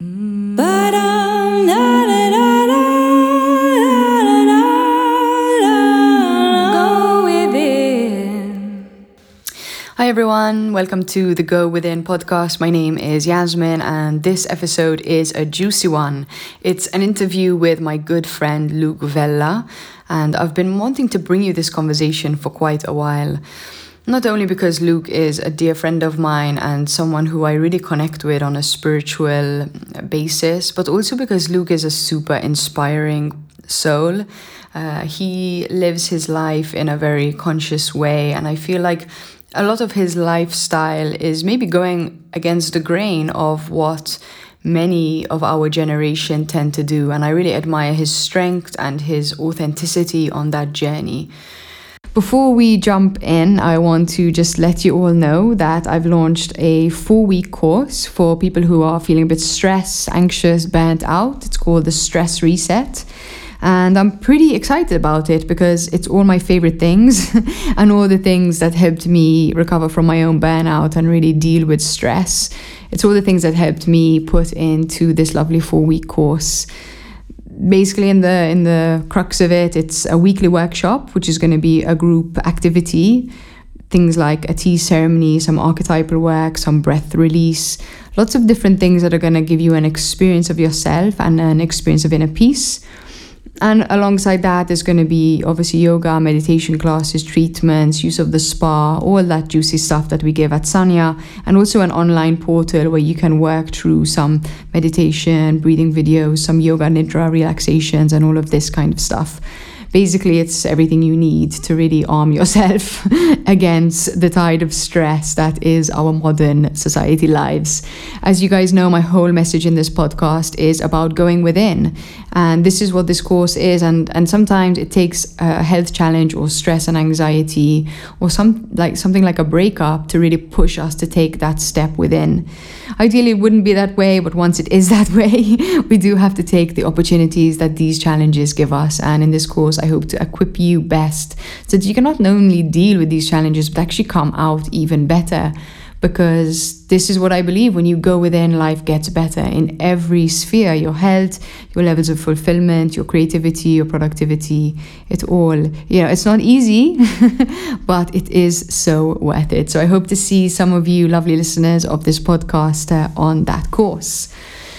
Hi everyone, welcome to the Go Within podcast. My name is Yasmin and this episode is a juicy one. It's an interview with my good friend Luke Vella, and I've been wanting to bring you this conversation for quite a while. Not only because Luke is a dear friend of mine and someone who I really connect with on a spiritual basis, but also because Luke is a super inspiring soul. Uh, he lives his life in a very conscious way, and I feel like a lot of his lifestyle is maybe going against the grain of what many of our generation tend to do. And I really admire his strength and his authenticity on that journey. Before we jump in, I want to just let you all know that I've launched a four week course for people who are feeling a bit stressed, anxious, burnt out. It's called the Stress Reset. And I'm pretty excited about it because it's all my favorite things and all the things that helped me recover from my own burnout and really deal with stress. It's all the things that helped me put into this lovely four week course basically in the in the crux of it it's a weekly workshop which is going to be a group activity. Things like a tea ceremony some archetypal work some breath release lots of different things that are going to give you an experience of yourself and an experience of inner peace and alongside that, there's going to be obviously yoga, meditation classes, treatments, use of the spa, all that juicy stuff that we give at Sanya, and also an online portal where you can work through some meditation, breathing videos, some yoga, nidra relaxations, and all of this kind of stuff basically it's everything you need to really arm yourself against the tide of stress that is our modern society lives. As you guys know, my whole message in this podcast is about going within. And this is what this course is. And, and sometimes it takes a health challenge or stress and anxiety or some like something like a breakup to really push us to take that step within. Ideally, it wouldn't be that way, but once it is that way, we do have to take the opportunities that these challenges give us. And in this course, I hope to equip you best so that you can not only deal with these challenges, but actually come out even better. Because this is what I believe when you go within, life gets better in every sphere your health, your levels of fulfillment, your creativity, your productivity, it all. You know, it's not easy, but it is so worth it. So I hope to see some of you lovely listeners of this podcast uh, on that course.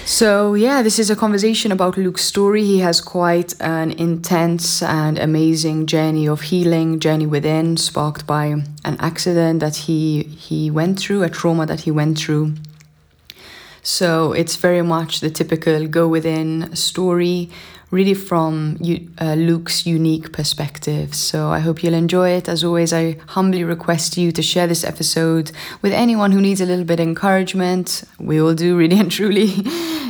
So, yeah, this is a conversation about Luke's story. He has quite an intense and amazing journey of healing, journey within, sparked by an accident that he he went through, a trauma that he went through. So, it's very much the typical go within story really from uh, Luke's unique perspective. So I hope you'll enjoy it. As always, I humbly request you to share this episode with anyone who needs a little bit of encouragement. We all do, really and truly.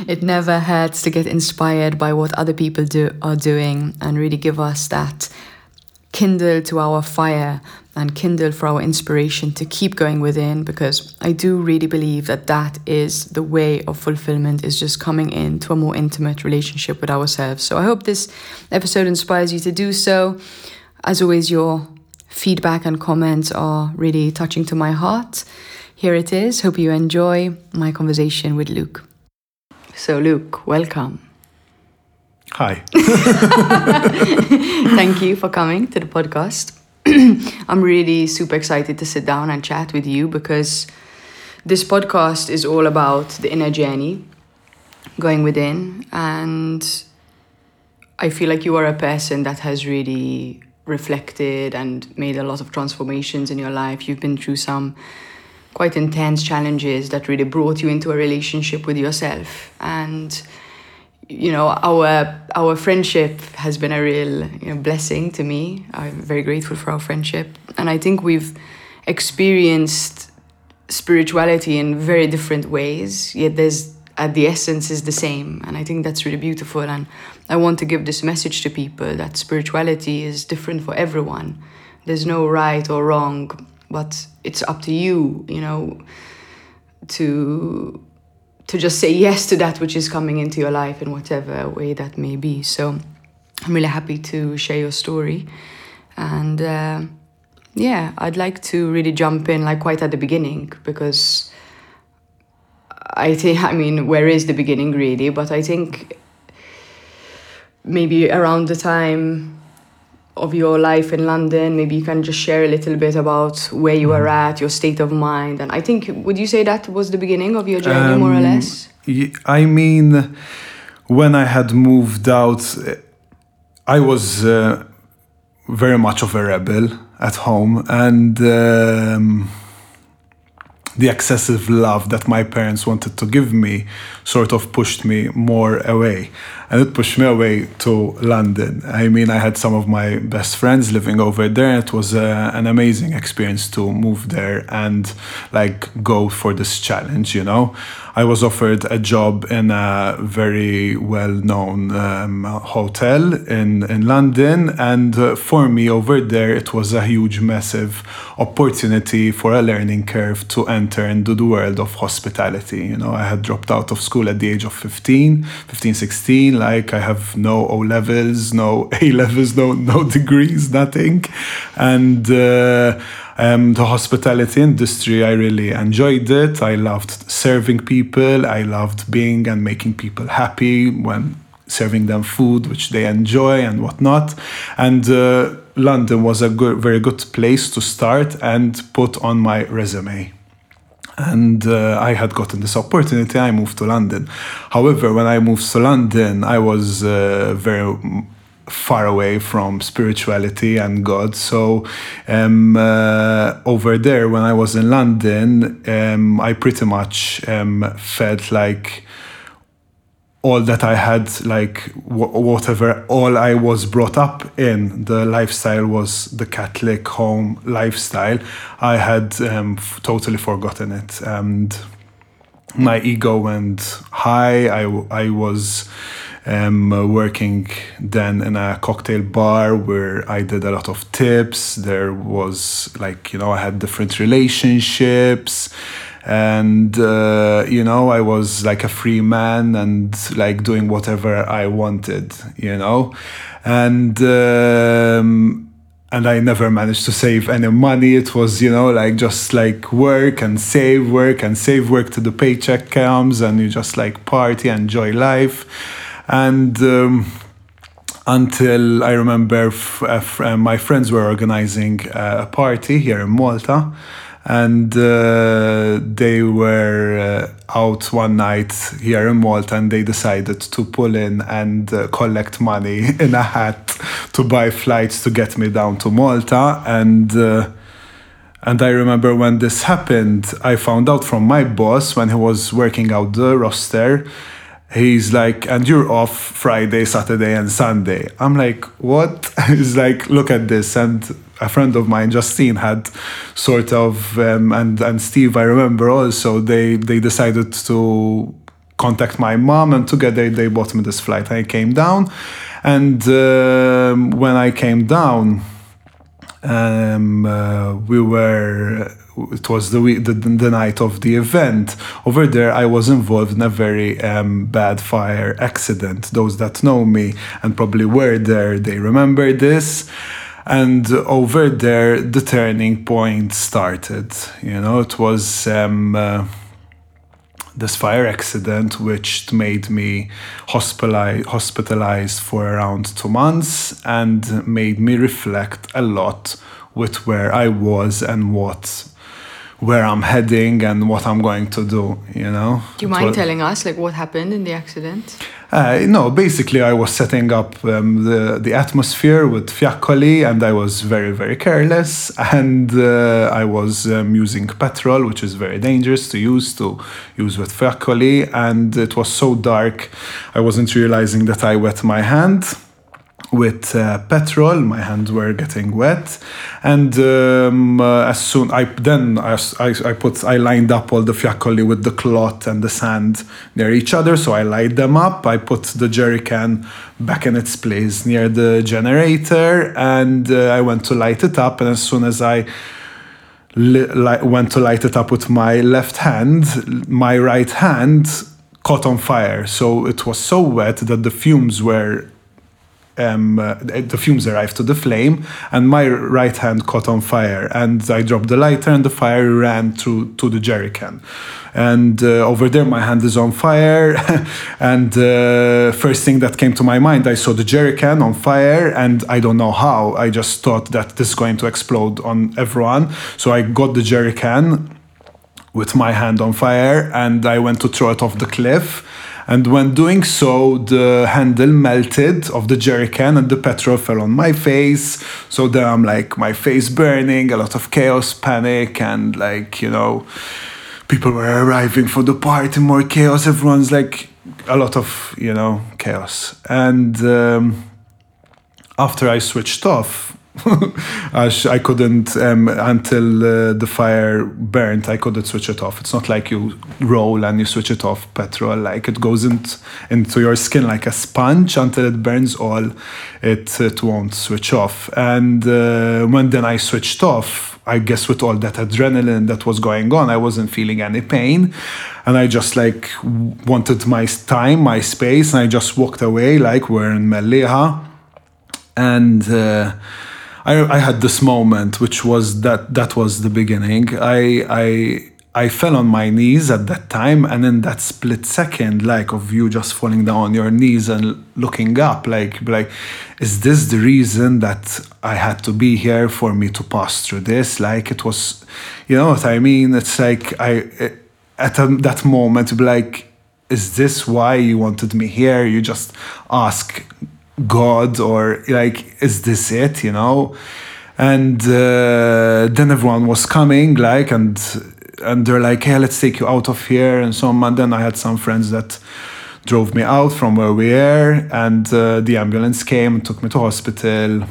it never hurts to get inspired by what other people do are doing and really give us that kindle to our fire and kindle for our inspiration to keep going within because I do really believe that that is the way of fulfillment is just coming into a more intimate relationship with ourselves. So I hope this episode inspires you to do so. As always, your feedback and comments are really touching to my heart. Here it is. Hope you enjoy my conversation with Luke. So, Luke, welcome. Hi. Thank you for coming to the podcast. I'm really super excited to sit down and chat with you because this podcast is all about the inner journey, going within. And I feel like you are a person that has really reflected and made a lot of transformations in your life. You've been through some quite intense challenges that really brought you into a relationship with yourself. And you know our our friendship has been a real you know, blessing to me. I'm very grateful for our friendship. And i think we've experienced spirituality in very different ways yet there's at the essence is the same. And i think that's really beautiful. And i want to give this message to people that spirituality is different for everyone. There's no right or wrong but it's up to you you know to to just say yes to that which is coming into your life in whatever way that may be. So I'm really happy to share your story. And uh, yeah, I'd like to really jump in like quite at the beginning because I think, I mean, where is the beginning really? But I think maybe around the time of your life in London, maybe you can just share a little bit about where you were at, your state of mind. And I think, would you say that was the beginning of your journey, more or Um, less? I mean, when I had moved out, I was uh, very much of a rebel at home, and um, the excessive love that my parents wanted to give me sort of pushed me more away. And it pushed me away to London. I mean, I had some of my best friends living over there. It was uh, an amazing experience to move there and like go for this challenge, you know. I was offered a job in a very well known um, hotel in, in London. And uh, for me over there, it was a huge, massive opportunity for a learning curve to enter into the world of hospitality. You know, I had dropped out of school at the age of 15, 15, 16. Like I have no O levels, no A levels, no, no degrees, nothing. And, uh, um, the hospitality industry, I really enjoyed it. I loved serving people. I loved being and making people happy when serving them food, which they enjoy and whatnot. And uh, London was a good, very good place to start and put on my resume and uh, I had gotten this opportunity. I moved to London. However, when I moved to London, I was uh, very far away from spirituality and God. So um, uh, over there, when I was in London, um, I pretty much um, felt like all that I had, like wh- whatever, all I was brought up in, the lifestyle was the Catholic home lifestyle. I had um, totally forgotten it. And my ego went high. I, I was um, uh, working then in a cocktail bar where I did a lot of tips. There was like, you know, I had different relationships. And uh, you know i was like a free man and like doing whatever i wanted you know? And um, and i never managed to save any money. It was you know like just like work and save work and save work till the paycheck comes and you just like party enjoy life and um, until I remember f- uh, uh, my friends were organizing uh, a party here in Malta and uh, they were uh, out one night here in Malta and they decided to pull in and collect money in a hat to buy flights to get me down to Malta and and I remember when this happened, I found out from my boss when he was working out the roster. He's like, and you're off Friday, Saturday, and Sunday. I'm like, what? He's like, look at this. And a friend of mine, Justine, had sort of, um, and and Steve, I remember also, they they decided to contact my mom, and together they bought me this flight. I came down, and um, when I came down, um, uh, we were it was the, week, the the night of the event. Over there i was involved in a very um, bad fire accident. Those that know me and probably were there they remember this. And over there the turning point started. You know it was um, uh, this fire accident, which made me hospitali- hospitalized for around two months and made me reflect a lot with where I was and what where I'm heading and what I'm going to do, you know. Do you mind was- telling us like what happened in the accident? uh, no, basically, I was setting up um, the the atmosphere with Fiaccoli, and I was very very careless, and uh, I was um, using petrol, which is very dangerous to use to use with Fiaccoli, and it was so dark, I wasn't realizing that I wet my hand with uh, petrol. My hands were getting wet, and um, uh, as soon I then I, I, I put I lined up all the fiaccoli with the cloth and the sand near each other. So I lined them up. I put the jerry can back in its place near the generator, and uh, I went to light it up. And as soon as I li- went to light it up with my left hand, my right hand caught on fire. So it was so wet that the fumes were um, uh, the fumes arrived to the flame, and my right hand caught on fire. And I dropped the lighter, and the fire ran through to the jerry can. And uh, over there, my hand is on fire. and uh, first thing that came to my mind, I saw the jerry can on fire, and I don't know how. I just thought that this is going to explode on everyone. So I got the jerry can with my hand on fire, and I went to throw it off the cliff and when doing so, the handle melted of the jerry can and the petrol fell on my face. So then I'm like, my face burning, a lot of chaos, panic, and like, you know, people were arriving for the party, more chaos. Everyone's like, a lot of, you know, chaos. And um, after I switched off, I couldn't um, until uh, the fire burnt. I couldn't switch it off. It's not like you roll and you switch it off. Petrol, like it goes into into your skin like a sponge until it burns all. It it won't switch off. And uh, when then I switched off, I guess with all that adrenaline that was going on, I wasn't feeling any pain, and I just like wanted my time, my space, and I just walked away like we're in Mellieha, and. Uh, I, I had this moment, which was that that was the beginning. I I I fell on my knees at that time, and in that split second, like of you just falling down on your knees and looking up, like like, is this the reason that I had to be here for me to pass through this? Like it was, you know what I mean? It's like I at a, that moment, be like, is this why you wanted me here? You just ask God or like, is this it? You know? And uh, then everyone was coming, like, and and they're like, hey, let's take you out of here and so on. And then I had some friends that drove me out from where we were, and uh, the ambulance came and took me to hospital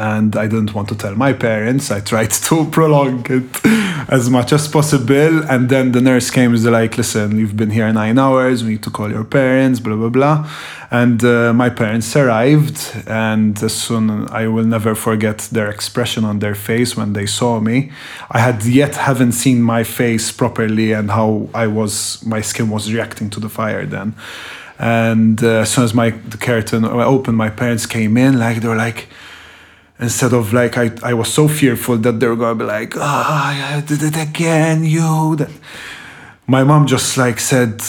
and I didn't want to tell my parents. I tried to prolong it as much as possible. And then the nurse came and like, listen, you've been here nine hours. We need to call your parents, blah, blah, blah. And uh, my parents arrived. And as soon, I will never forget their expression on their face when they saw me. I had yet haven't seen my face properly and how I was, my skin was reacting to the fire then. And uh, as soon as my the curtain opened, my parents came in, like, they were like, instead of like I, I was so fearful that they were gonna be like ah oh, I did it again you. That my mom just like said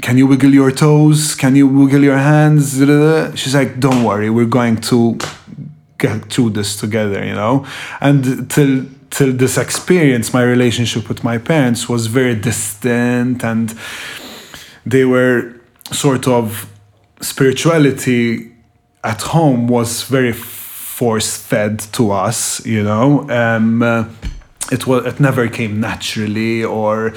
can you wiggle your toes? Can you wiggle your hands? She's like don't worry we're going to get through this together you know? And till till this experience my relationship with my parents was very distant and they were sort of spirituality at home was very force fed to us, you know. Um, uh, it was it never came naturally or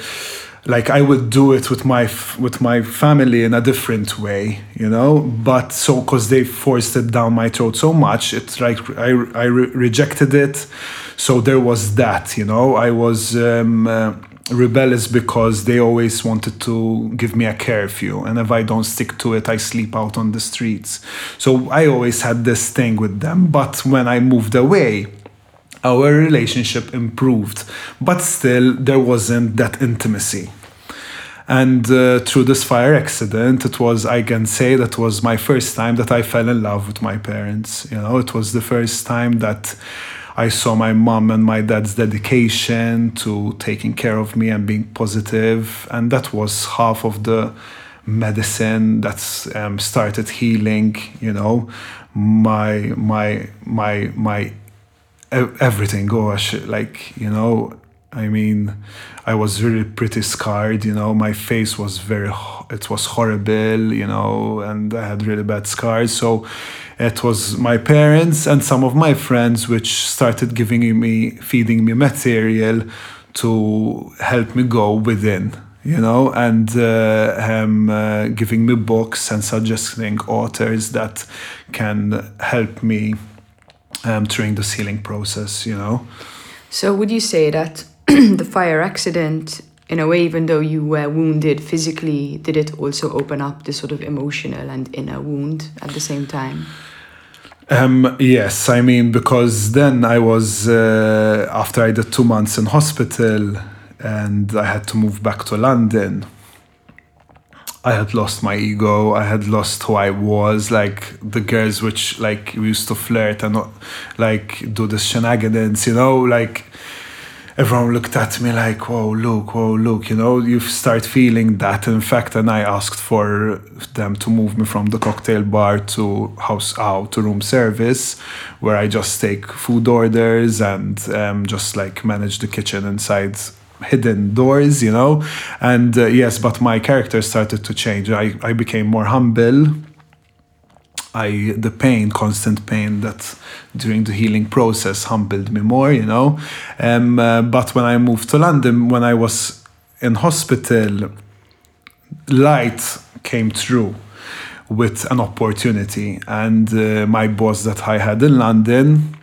like I would do it with my with my family in a different way, you know. But so because they forced it down my throat so much, it's like I I re rejected it. So there was that, you know. I was. Um, uh, rebellious because they always wanted to give me a curfew and if i don't stick to it i sleep out on the streets. So i always had this thing with them. But when i moved away our relationship improved. But still there wasn't that intimacy. And uh, through this fire accident it was i can say that was my first time that i fell in love with my parents. You know it was the first time that I saw my mom and my dad's dedication to taking care of me and being positive, and that was half of the medicine that's um, started healing. You know, my my my my everything. Gosh, like you know, I mean, I was really pretty scarred. You know, my face was very, it was horrible. You know, and I had really bad scars. So it was my parents and some of my friends which started giving me, feeding me material to help me go within you know, and uh, um, uh, giving me books and suggesting authors that can help me um, during the healing process, you know. So, would you say that the fire accident, in a way, even though you were wounded physically, did it also open up the sort of emotional and inner wound at the same time? Um, yes, I mean, because then I was, uh, after I did two months in hospital and I had to move back to London, I had lost my ego. I had lost who I was. Like the girls, which like we used to flirt and like do the shenanigans, you know, like everyone looked at me like, whoa, look, whoa, look, you know, you start feeling that. In fact, and I asked for them to move me from the cocktail bar to house out to room service, where I just take food orders and um, just like manage the kitchen inside hidden doors, you know. And uh, yes, but my character started to change. I, I became more humble. I the pain, constant pain that during the healing process humbled me more, you know. Um, uh, but when I moved to London, when I was in hospital, light came through with an opportunity, and uh, my boss that I had in London,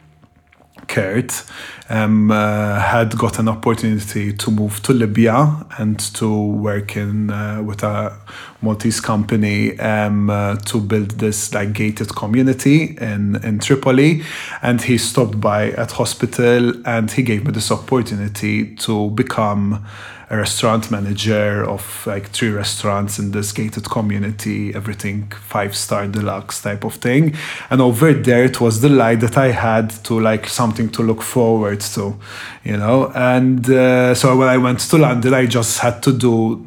Kurt, um, uh, had got an opportunity to move to Libya and to work in uh, with a Maltese company um, uh, to build this like gated community in in Tripoli, and he stopped by at hospital and he gave me this opportunity to become a restaurant manager of like three restaurants in this gated community, everything five star deluxe type of thing. And over there, it was the light that I had to like something to look forward to, you know. And uh, so when I went to London, I just had to do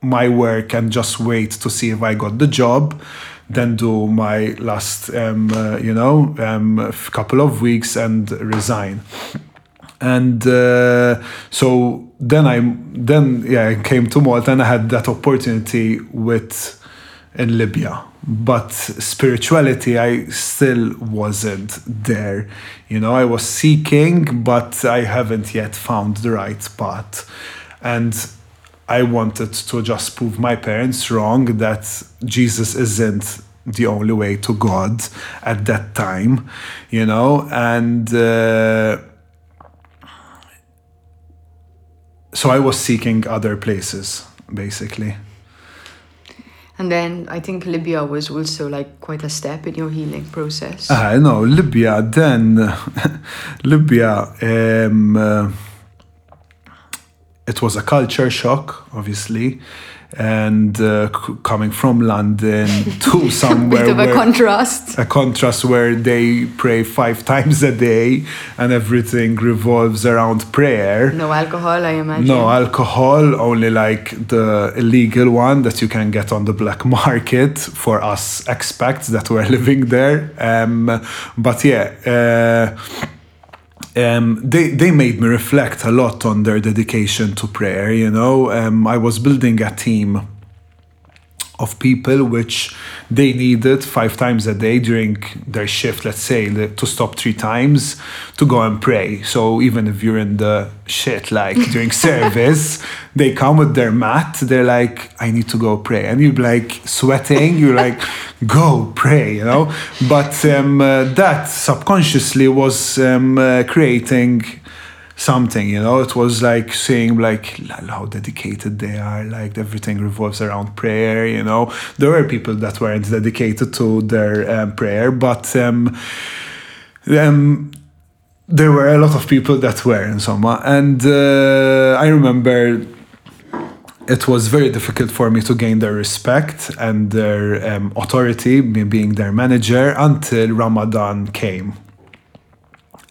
my work and just wait to see if I got the job then do my last um, uh, you know um, couple of weeks and resign and uh, so then I then yeah I came to Malta and I had that opportunity with in Libya. But spirituality I still wasn't there. You know I was seeking but I haven't yet found the right path. And I wanted to just prove my parents wrong that Jesus isn't the only way to God at that time you know? And uh, so I was seeking other places, basically. And then I think Libya was also like quite a step in your healing process. I uh, know Libya. Then Libya, um, uh, it was a culture shock, obviously and uh, coming from London to somewhere bit of a contrast. A contrast where they pray five times a day and everything revolves around prayer. No alcohol I imagine. No alcohol only like the illegal one that you can get on the black market for us expats that were living there. Um, but yeah uh, um, they they made me reflect a lot on their dedication to prayer. You know, um, I was building a team of people which they needed five times a day during their shift let's say to stop three times to go and pray. So even if you're in the shit like during service they come with their mat they're like i need to go pray. And you're like sweating you're like go pray you know? But um, uh, that subconsciously was um, uh, creating something you know? It was like seeing like how dedicated they are like everything revolves around prayer you know? There were people that weren't dedicated to their um, prayer but um, um, there were a lot of people that were in Soma and uh, I remember it was very difficult for me to gain their respect and their um, authority, me being their manager, until Ramadan came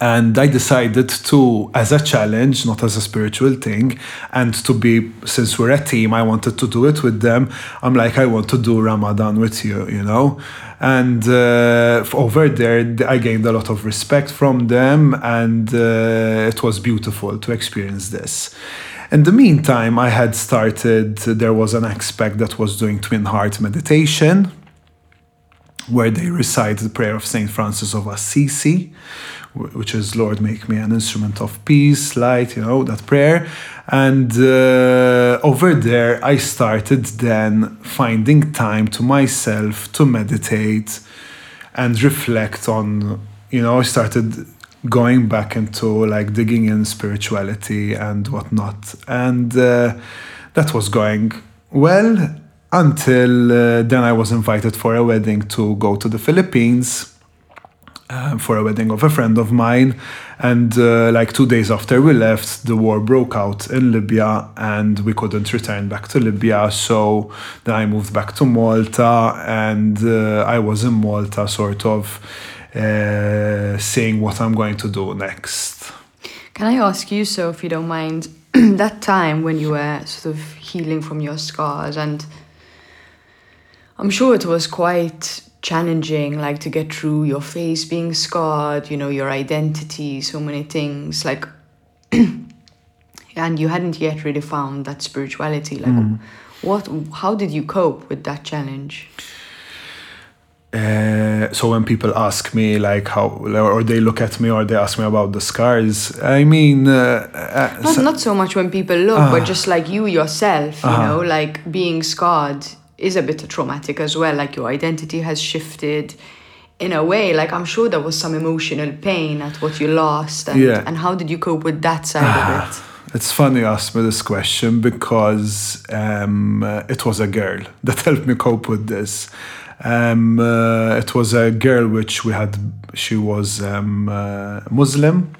and I decided to, as a challenge, not as a spiritual thing, and to be, since we're a team, I wanted to do it with them. I'm like, I want to do Ramadan with you, you know? And uh, over there, I gained a lot of respect from them, and uh, it was beautiful to experience this. In the meantime, I had started, there was an aspect that was doing twin heart meditation, where they recite the prayer of Saint Francis of Assisi which is Lord, make me an instrument of peace, light, you know, that prayer. And uh, over there, I started then finding time to myself to meditate and reflect on, you know, I started going back into like digging in spirituality and whatnot. And uh, that was going well until uh, then I was invited for a wedding to go to the Philippines uh, for a wedding of a friend of mine. And uh, like two days after we left, the war broke out in Libya and we couldn't return back to Libya. So then I moved back to Malta and uh, I was in Malta sort of uh, seeing what I'm going to do next. Can I ask you, so if you don't mind, that time when you were sort of healing from your scars and I'm sure it was quite challenging like to get through your face being scarred you know your identity so many things like and you hadn't yet really found that spirituality like mm. what how did you cope with that challenge uh, so when people ask me like how or they look at me or they ask me about the scars i mean uh, uh, not, not so much when people look but ah. just like you yourself you know like being scarred is a bit traumatic as well. Like your identity has shifted in a way. Like I'm sure there was some emotional pain at what you lost. And, yeah. and how did you cope with that side of it? It's funny you asked me this question because um, uh, it was a girl that helped me cope with this. Um, uh, it was a girl which we had, she was um, uh, Muslim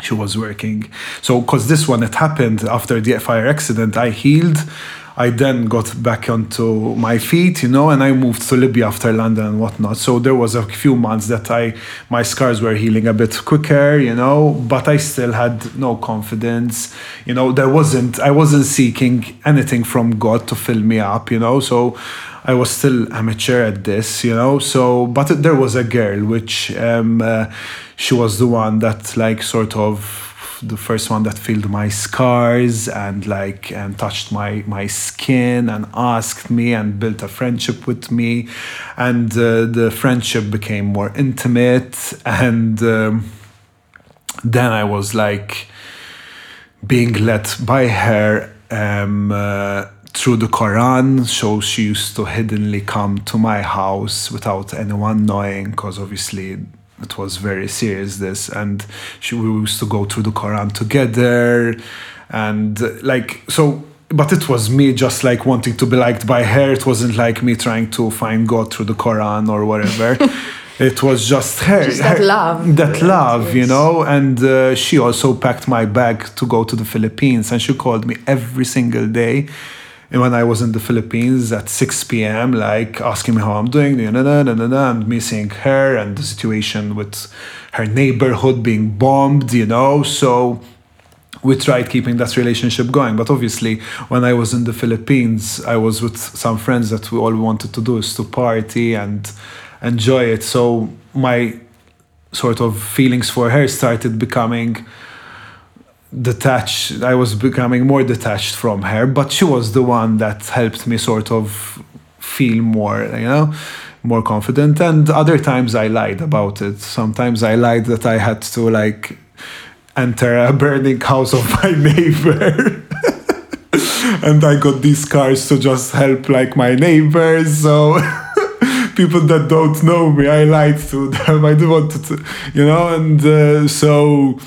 she was working. So, because this one, it happened after the fire accident, I healed. I then got back onto my feet, you know, and I moved to Libya after London and whatnot. So there was a few months that I my scars were healing a bit quicker, you know, but I still had no confidence. You know, there wasn't I wasn't seeking anything from God to fill me up, you know. So I was still amateur at this, you know. So, but there was a girl which um, uh, she was the one that like sort of the first one that filled my scars and like and touched my my skin and asked me and built a friendship with me and uh, the friendship became more intimate and um, then i was like being led by her um, uh, through the Quran. So she used to hiddenly come to my house without anyone knowing, because obviously it was very serious this and she, we used to go through the quran together and like so but it was me just like wanting to be liked by her. It wasn't like me trying to find god through the quran or whatever. It was just her just that her, love. that love yes. you know? And uh, she also packed my bag to go to the philippines and she called me every single day and when I was in the Philippines at 6 p.m., like asking me how I'm doing, and me seeing her and the situation with her neighborhood being bombed, you know. So we tried keeping that relationship going. But obviously, when I was in the Philippines, I was with some friends that we all wanted to do is to party and enjoy it. So my sort of feelings for her started becoming detached i was becoming more detached from her but she was the one that helped me sort of feel more you know more confident. And other times i lied about it. Sometimes i lied that i had to like enter a burning house of my neighbor. And i got these cars to just help like my neighbors. So people that don't know me i lied to them. I didn't want to you know and uh, so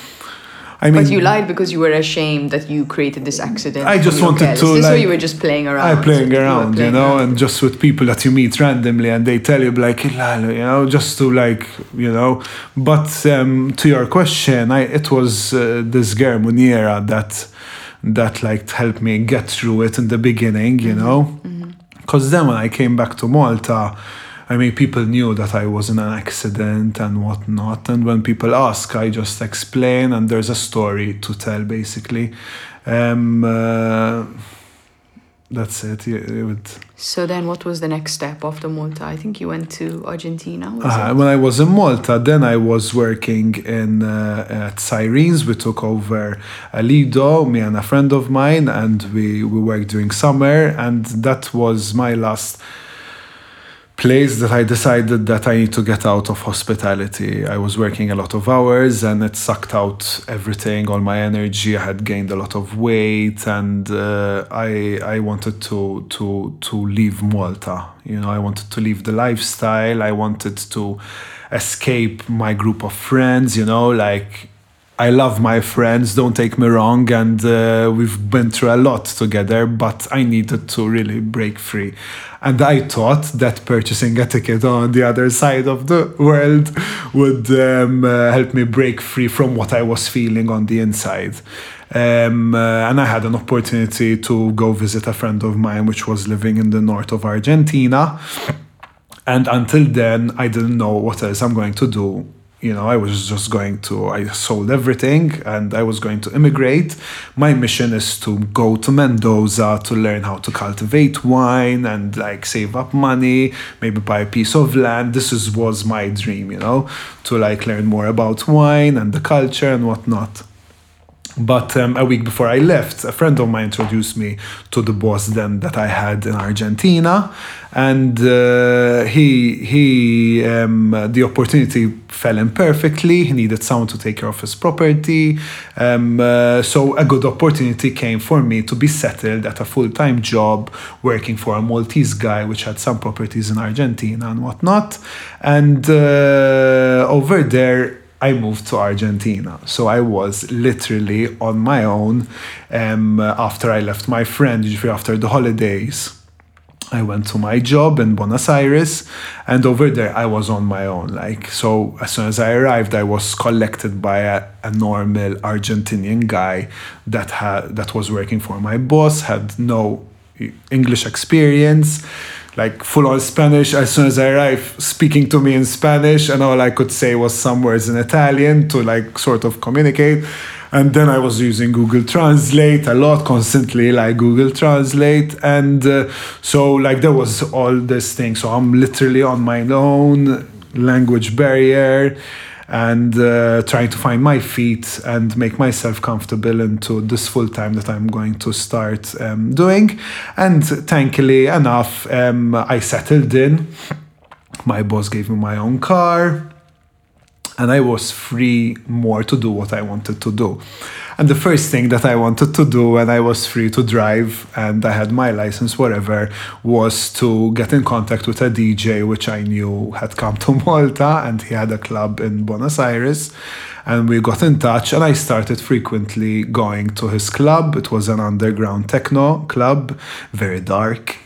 I mean, but you lied because you were ashamed that you created this accident. I just wanted to. This like, you were just playing around. I playing around, playing you know, around. and just with people that you meet randomly, and they tell you like, you know, just to like, you know. But um, to your question, I it was uh, this girl Munira that that like helped me get through it in the beginning, you mm-hmm. know, because mm-hmm. then when I came back to Malta I mean, people knew that I was in an accident and whatnot. And when people ask, I just explain, and there's a story to tell, basically. Um, uh, that's it. it would... So then, what was the next step after Malta? I think you went to Argentina. Uh, when I was in Malta, then I was working in uh, at Sirens. We took over a Lido, me and a friend of mine, and we we worked during summer, and that was my last place that I decided that I need to get out of hospitality. I was working a lot of hours and it sucked out everything, all my energy. I had gained a lot of weight and uh, I I wanted to to to leave Malta. You know, I wanted to leave the lifestyle. I wanted to escape my group of friends, you know, like I love my friends, don't take me wrong, and uh, we've been through a lot together, but I needed to really break free. And I thought that purchasing a ticket on the other side of the world would um, uh, help me break free from what I was feeling on the inside. Um, uh, and I had an opportunity to go visit a friend of mine, which was living in the north of Argentina. And until then, I didn't know what else I'm going to do you know, I was just going to, I sold everything and I was going to immigrate. My mission is to go to Mendoza to learn how to cultivate wine and like save up money, maybe buy a piece of land. This is, was my dream, you know, to like learn more about wine and the culture and whatnot. But um, a week before I left, a friend of mine introduced me to the boss then that I had in Argentina, and uh, he he um, the opportunity fell in perfectly. He needed someone to take care of his property, um, uh, so a good opportunity came for me to be settled at a full time job working for a Maltese guy which had some properties in Argentina and whatnot, and uh, over there I moved to Argentina. So I was literally on my own um, after I left my friend, usually after the holidays. I went to my job in Buenos Aires, and over there I was on my own. Like so, as soon as I arrived, I was collected by a, a normal Argentinian guy that had that was working for my boss, had no English experience like full on Spanish as soon as I arrived, speaking to me in Spanish, and all I could say was some words in Italian to like sort of communicate. And then I was using Google Translate a lot, constantly like Google Translate, and uh, so like there was all this thing. So I'm literally on my own, language barrier and uh, trying to find my feet and make myself comfortable into this full time that I'm going to start um, doing. And thankfully enough, um, I settled in. My boss gave me my own car, and I was free more to do what I wanted to do. And the first thing that I wanted to do when I was free to drive and I had my license, whatever, was to get in contact with a DJ, which I knew had come to Malta and he had a club in Buenos Aires. And we got in touch and I started frequently going to his club. It was an underground techno club, very dark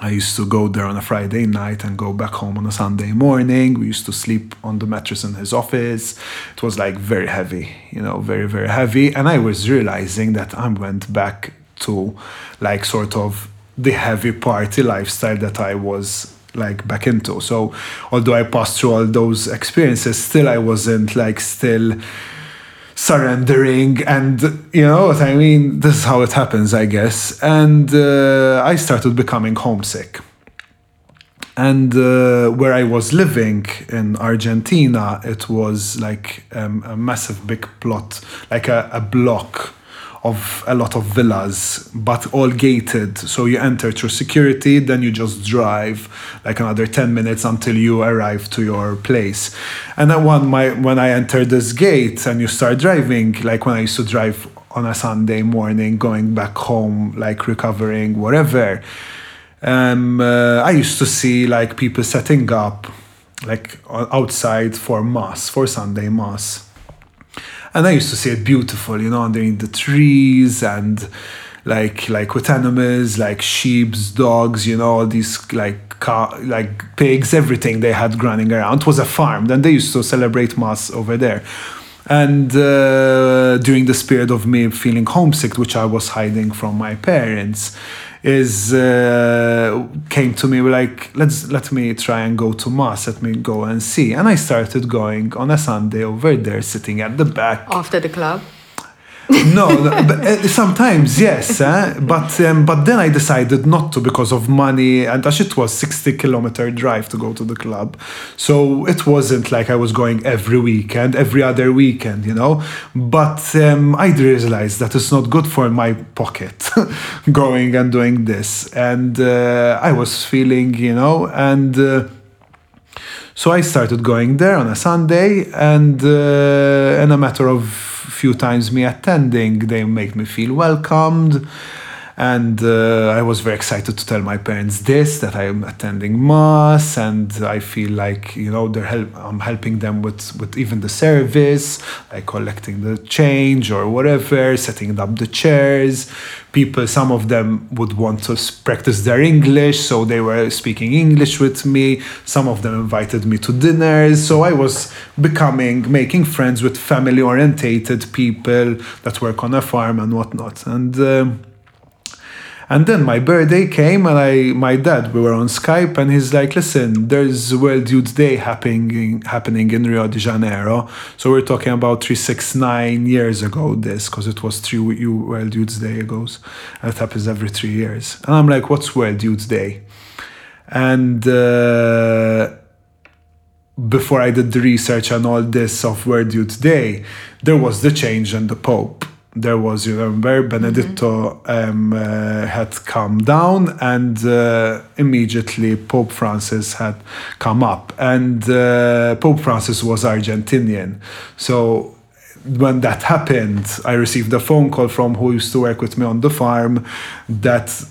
I used to go there on a Friday night and go back home on a Sunday morning. We used to sleep on the mattress in his office. It was like very heavy, you know, very, very heavy. And I was realizing that I went back to like sort of the heavy party lifestyle that I was like back into. So although I passed through all those experiences, still I wasn't like still surrendering and you know what i mean this is how it happens i guess. And uh, i started becoming homesick. And uh, where i was living in argentina it was like um, a massive big plot like a, a block of a lot of villas, but all gated. So you enter through security, then you just drive like another 10 minutes until you arrive to your place. And then when, my, when I entered this gate and you start driving, like when I used to drive on a Sunday morning, going back home, like recovering, whatever, um, uh, I used to see like people setting up like outside for mass, for Sunday mass and I used to see it beautiful, you know, underneath the trees and like like with animals like sheep's dogs you know all these like like pigs everything they had running around. It was a farm then they used to celebrate mass over there. And uh, during the period of me feeling homesick which i was hiding from my parents is uh, came to me like let's let me try and go to mass. Let me go and see. And i started going on a sunday over there sitting at the back. After the club no, but, uh, sometimes yes, eh? but um, but then I decided not to because of money, and as it was sixty kilometer drive to go to the club, so it wasn't like I was going every weekend, every other weekend, you know. But um, I realized that it's not good for my pocket, going and doing this, and uh, I was feeling, you know, and. Uh, so I started going there on a Sunday, and uh, in a matter of few times me attending, they make me feel welcomed. And uh, I was very excited to tell my parents this that I'm attending mass, and I feel like you know they're help. I'm helping them with with even the service, like collecting the change or whatever, setting up the chairs. People, some of them would want to practice their English, so they were speaking English with me. Some of them invited me to dinners, so I was becoming making friends with family orientated people that work on a farm and whatnot, and. Um, and then my birthday came, and I, my dad, we were on Skype, and he's like, "Listen, there's World Youth Day happening happening in Rio de Janeiro." So we're talking about three, six, nine years ago. This because it was three World Youth Day ago, and it happens every three years. And I'm like, "What's World Youth Day?" And uh, before I did the research and all this of World Youth Day, there was the change in the Pope there was, you remember, Benedetto um, uh, had come down, and uh, immediately Pope Francis had come up. And uh, Pope Francis was Argentinian. So when that happened, I received a phone call from who used to work with me on the farm that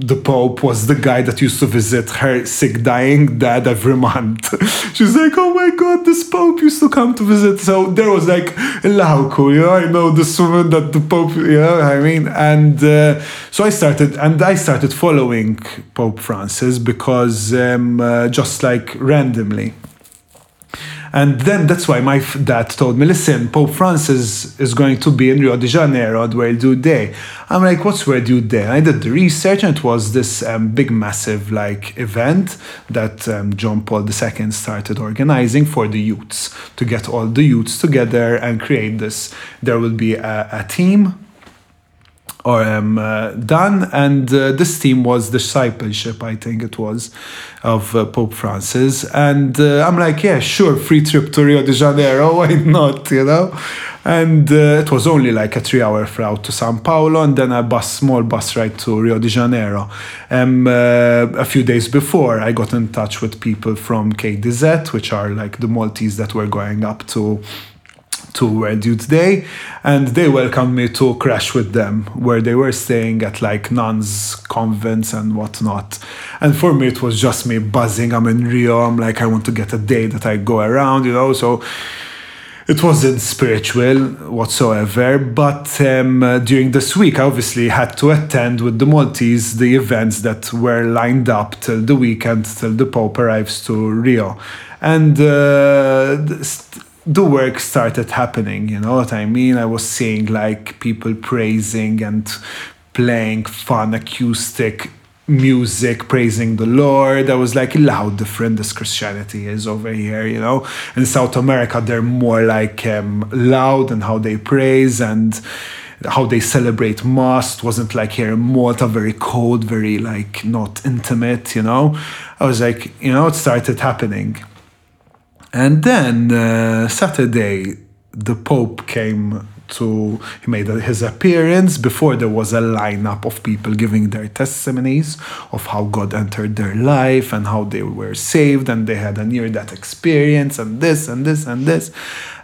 the Pope was the guy that used to visit her sick, dying dad every month. She's like, oh my god, this Pope used to come to visit. So there was like, cool, you know, I know this woman that the Pope, you know, I mean, and uh, so I started, and I started following Pope Francis because um, uh, just like randomly. And then that's why my dad told me, listen, Pope Francis is going to be in Rio de Janeiro at World Youth Day. I'm like, what's World Youth Day? And I did the research and it was this um, big, massive like event that um, John Paul II started organizing for the youths to get all the youths together and create this. There will be a, a team or um, uh, done. And uh, this team was discipleship, I think it was, of uh, Pope Francis. And uh, I'm like, yeah, sure, free trip to Rio de Janeiro, why not, you know? And uh, it was only like a three hour flight to Sao Paulo and then a bus, small bus ride to Rio de Janeiro. Um, uh, a few days before, I got in touch with people from KDZ, which are like the Maltese that were going up to to World Youth Day, and they welcomed me to crash with them, where they were staying at like nuns' convents and whatnot. And for me, it was just me buzzing. I'm in Rio. I'm like, I want to get a day that I go around, you know. So it wasn't spiritual whatsoever. But um, uh, during this week, I obviously had to attend with the Maltese the events that were lined up till the weekend, till the Pope arrives to Rio, and. Uh, the work started happening, you know what I mean? I was seeing like people praising and playing fun acoustic music praising the Lord. I was like, how different this Christianity is over here, you know? In South America, they're more like um, loud and how they praise and how they celebrate Mass. Wasn't like here in Malta, very cold, very like not intimate, you know? I was like, you know, it started happening. And then uh, Saturday, the Pope came to he made his appearance. Before there was a lineup of people giving their testimonies of how God entered their life and how they were saved and they had a near death experience and this and this and this.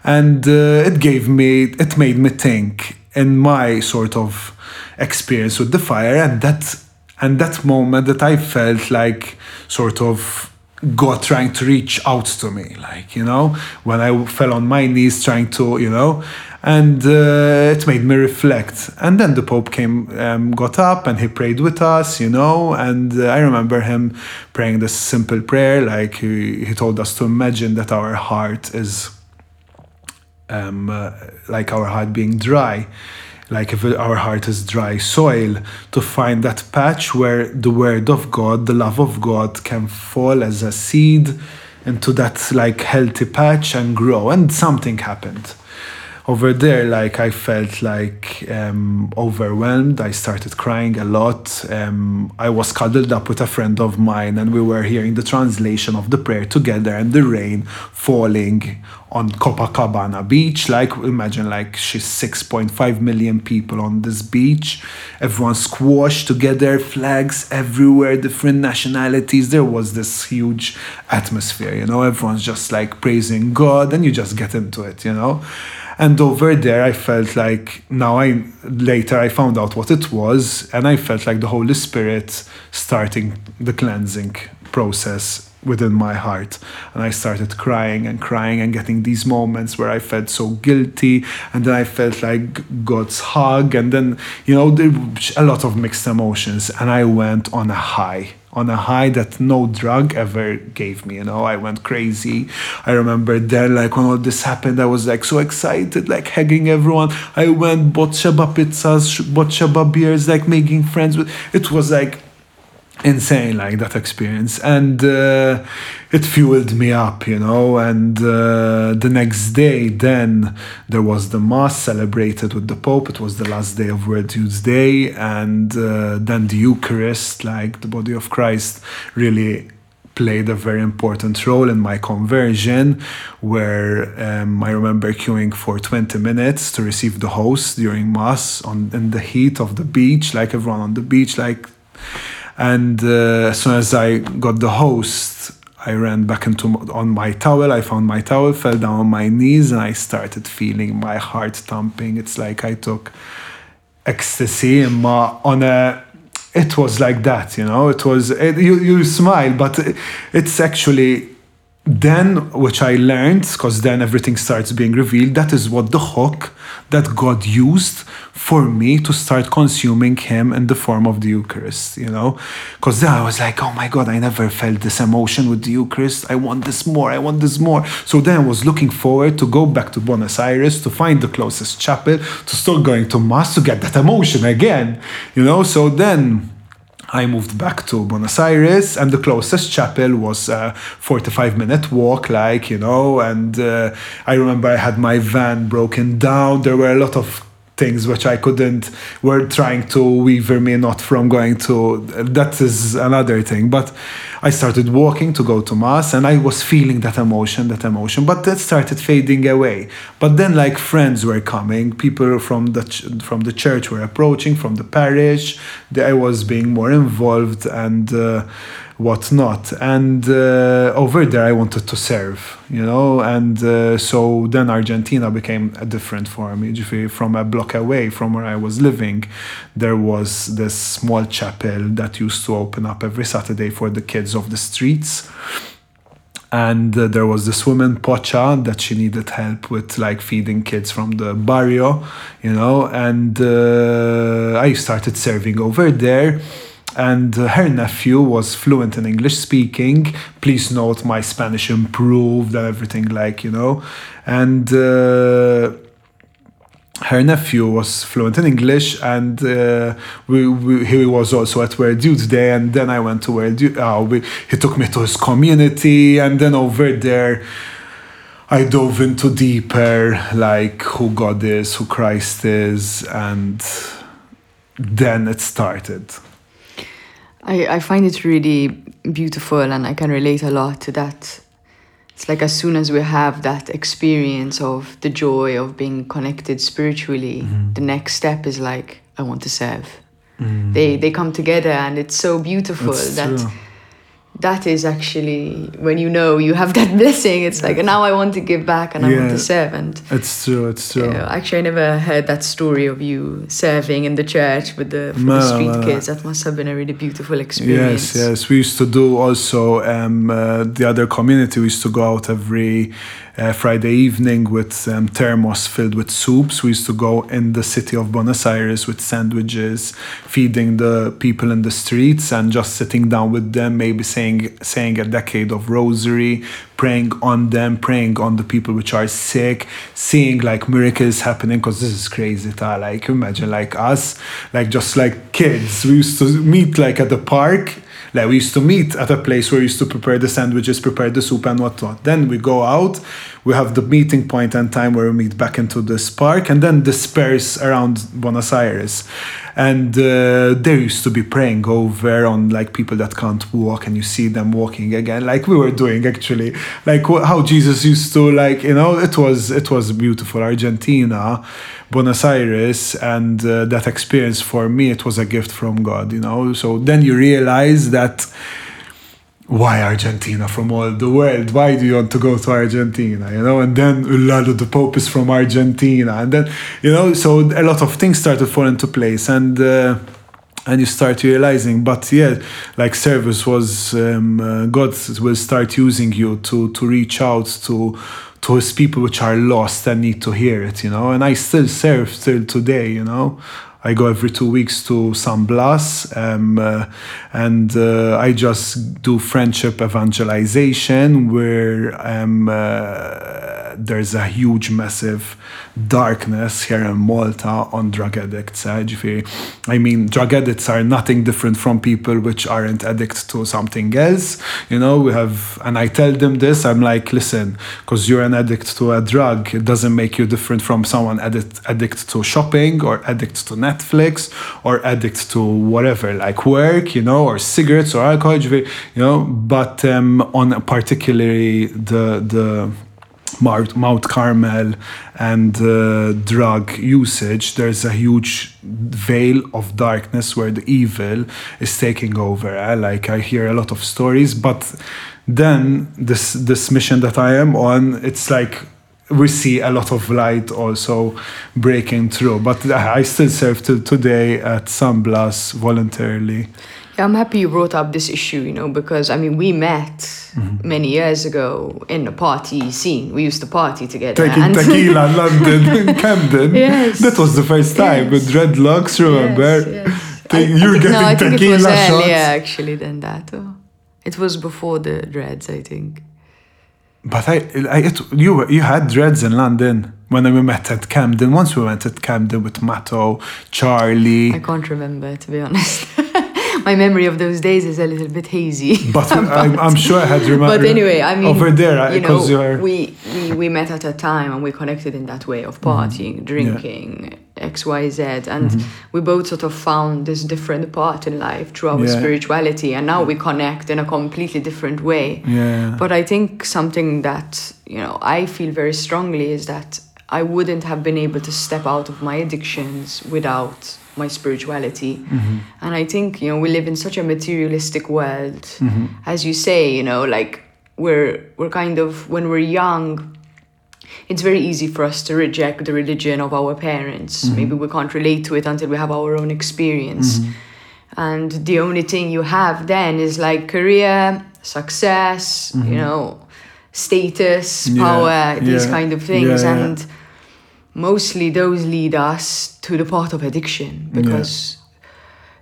And uh, it gave me it made me think in my sort of experience with the fire and that and that moment that I felt like sort of God trying to reach out to me, like, you know, when I fell on my knees trying to, you know, and uh, it made me reflect. And then the Pope came, um, got up and he prayed with us, you know, and uh, I remember him praying this simple prayer, like he, he told us to imagine that our heart is um, uh, like our heart being dry like if our heart is dry soil, to find that patch where the word of God, the love of God can fall as a seed into that like healthy patch and grow. And something happened over there like i felt like um, overwhelmed. I started crying a lot. Um, i was cuddled up with a friend of mine and we were hearing the translation of the prayer together and the rain falling on copacabana beach. Like imagine like she's 6.5 million people on this beach. Everyone squashed together flags everywhere different nationalities. There was this huge atmosphere you know? Everyone's just like praising god and you just get into it you know And over there, I felt like now I later I found out what it was, and I felt like the Holy Spirit starting the cleansing process within my heart. And I started crying and crying and getting these moments where I felt so guilty. And then I felt like God's hug. And then, you know, a lot of mixed emotions. And I went on a high on a high that no drug ever gave me. You know, I went crazy. I remember then, like when all this happened, I was like so excited, like hugging everyone. I went bought pizzas, bought beers, like making friends with. It was like insane like that experience. And uh, it fueled me up you know? And uh, the next day then there was the mass celebrated with the pope. It was the last day of world youth day. And uh, then the eucharist like the body of christ really played a very important role in my conversion where um, i remember queuing for 20 minutes to receive the host during mass on in the heat of the beach like everyone on the beach like and uh, as soon as I got the host, I ran back into on my towel. I found my towel, fell down on my knees, and I started feeling my heart thumping. It's like I took ecstasy on a. It was like that, you know. It was it, you. You smile, but it's actually then which i learned because then everything starts being revealed that is what the hook that god used for me to start consuming him in the form of the eucharist you know? Because then i was like oh my god i never felt this emotion with the eucharist. I want this more i want this more. So then i was looking forward to go back to buenos aires to find the closest chapel to start going to mass to get that emotion again you know? So then I moved back to Buenos Aires, and the closest chapel was a 45 minute walk, like, you know. And uh, I remember I had my van broken down. There were a lot of things which I couldn't were trying to weaver me not from going to that is another thing. But I started walking to go to mass and I was feeling that emotion that emotion. But that started fading away. But then like friends were coming. People from the from the church were approaching from the parish. I was being more involved and uh, whatnot. And uh, over there, I wanted to serve, you know. And uh, so then Argentina became a different for me. From a block away from where I was living, there was this small chapel that used to open up every Saturday for the kids of the streets. And uh, there was this woman, Pocha, that she needed help with like feeding kids from the barrio, you know. And uh, I started serving over there and uh, her nephew was fluent in English speaking. Please note my Spanish improved and everything like you know, and. Uh, her nephew was fluent in English, and uh, we, we, he was also at World Youth Day. And then I went to Youth. Uh, we, he took me to his community, and then over there, I dove into deeper, like who God is, who Christ is, and then it started. I, I find it really beautiful and I can relate a lot to that. It's like as soon as we have that experience of the joy of being connected spiritually, mm-hmm. the next step is like, I want to serve. Mm. They they come together and it's so beautiful That's that true that is actually when you know you have that blessing it's like now i want to give back and i want to serve. And it's true it's true. actually i never heard that story of you serving in the church with the, no, the street no, no. kids. That must have been a really beautiful experience. Yes yes. We used to do also um, uh, the other community we used to go out every uh, Friday evening with um, thermos filled with soups. We used to go in the city of Buenos Aires with sandwiches, feeding the people in the streets and just sitting down with them, maybe saying saying a decade of rosary, praying on them, praying on the people which are sick, seeing like miracles happening. Because this is crazy, ta. Like imagine like us, like just like kids. We used to meet like at the park like we used to meet at a place where we used to prepare the sandwiches, prepare the soup and whatnot. Then we go out, we have the meeting point and time where we meet back into this park and then disperse around Buenos Aires. And uh, there used to be praying over on like people that can't walk and you see them walking again, like we were doing actually, like how Jesus used to like, you know, it was, it was beautiful. Argentina Buenos Aires, and uh, that experience for me it was a gift from God. You know, so then you realize that why Argentina from all the world? Why do you want to go to Argentina? You know, and then Lalo the Pope is from Argentina, and then you know, so a lot of things started fall into place, and uh, and you start realizing. But yeah, like service was, um, uh, God will start using you to to reach out to to his people which are lost and need to hear it. You know, and I still serve till today. You know. I go every two weeks to San Blas, um, uh, and uh, I just do friendship evangelization where um, uh, there's a huge, massive darkness here in Malta on drug addicts. I mean, drug addicts are nothing different from people which aren't addicts to something else. You know, we have, and I tell them this. I'm like, listen, because you're an addict to a drug, it doesn't make you different from someone addict addict to shopping or addict to Netflix or addict to whatever, like work, you know, or cigarettes or alcohol, you know. But um, on particularly the the Mount Carmel and uh, drug usage, there's a huge veil of darkness where the evil is taking over. Eh? Like I hear a lot of stories, but then this this mission that I am on, it's like we see a lot of light also breaking through. But I still serve till today at San Blas voluntarily. Yeah, I'm happy you brought up this issue, you know, because I mean, we met mm-hmm. many years ago in a party scene. We used to party together. Taking tequila in London, in Camden. Yes. That was the first time yes. with dreadlocks, remember? Yes, yes. Take, you were getting no, I think tequila it was shots. earlier actually than that. Oh. It was before the dreads, I think. But I, I it, you you had dreads in London when we met at Camden. Once we went at Camden with Matto, Charlie. I can't remember to be honest. my memory of those days is a little bit hazy. But, but I'm, I'm, sure I had remember. But anyway, I mean, over there, you know, you're... we, we we met at a time and we connected in that way of partying, mm-hmm. drinking. Yeah. X, Y, Z, and mm-hmm. we both sort of found this different part in life through our yeah. spirituality, and now we connect in a completely different way. Yeah. But I think something that you know I feel very strongly is that I wouldn't have been able to step out of my addictions without my spirituality. Mm-hmm. And I think, you know, we live in such a materialistic world. Mm-hmm. As you say, you know, like we're we're kind of when we're young, it's very easy for us to reject the religion of our parents. Mm-hmm. Maybe we can't relate to it until we have our own experience. Mm-hmm. And the only thing you have then is like career, success, you mm-hmm. know, status, power, these yeah. kind of things. Yeah, and mostly those lead us to the part of addiction because yeah.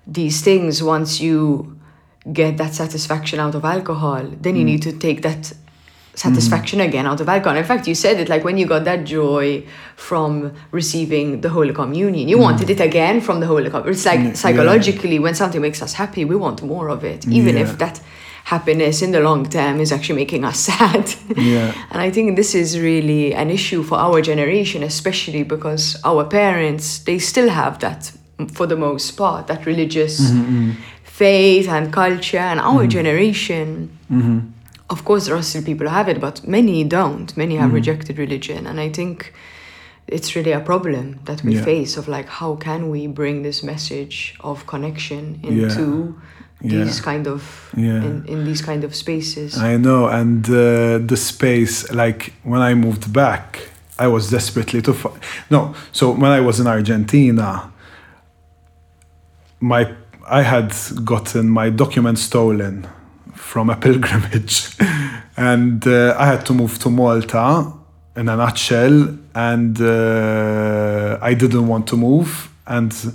these things once you get that satisfaction out of alcohol then you mm. need to take that satisfaction mm. again out of alcohol in fact you said it like when you got that joy from receiving the holy communion you mm. wanted it again from the holy communion it's like psychologically yeah. when something makes us happy we want more of it even yeah. if that happiness in the long term is actually making us sad. Yeah. and I think this is really an issue for our generation, especially because our parents, they still have that, for the most part, that religious mm-hmm. faith and culture. And our mm-hmm. generation, mm-hmm. of course, there are still people who have it, but many don't. Many have mm-hmm. rejected religion. And I think it's really a problem that we yeah. face of like how can we bring this message of connection into yeah these kind of yeah. in, in these kind of spaces i know and uh, the space like when i moved back i was desperately to find no so when i was in argentina my i had gotten my documents stolen from a pilgrimage and uh, i had to move to malta in a nutshell and uh, i didn't want to move and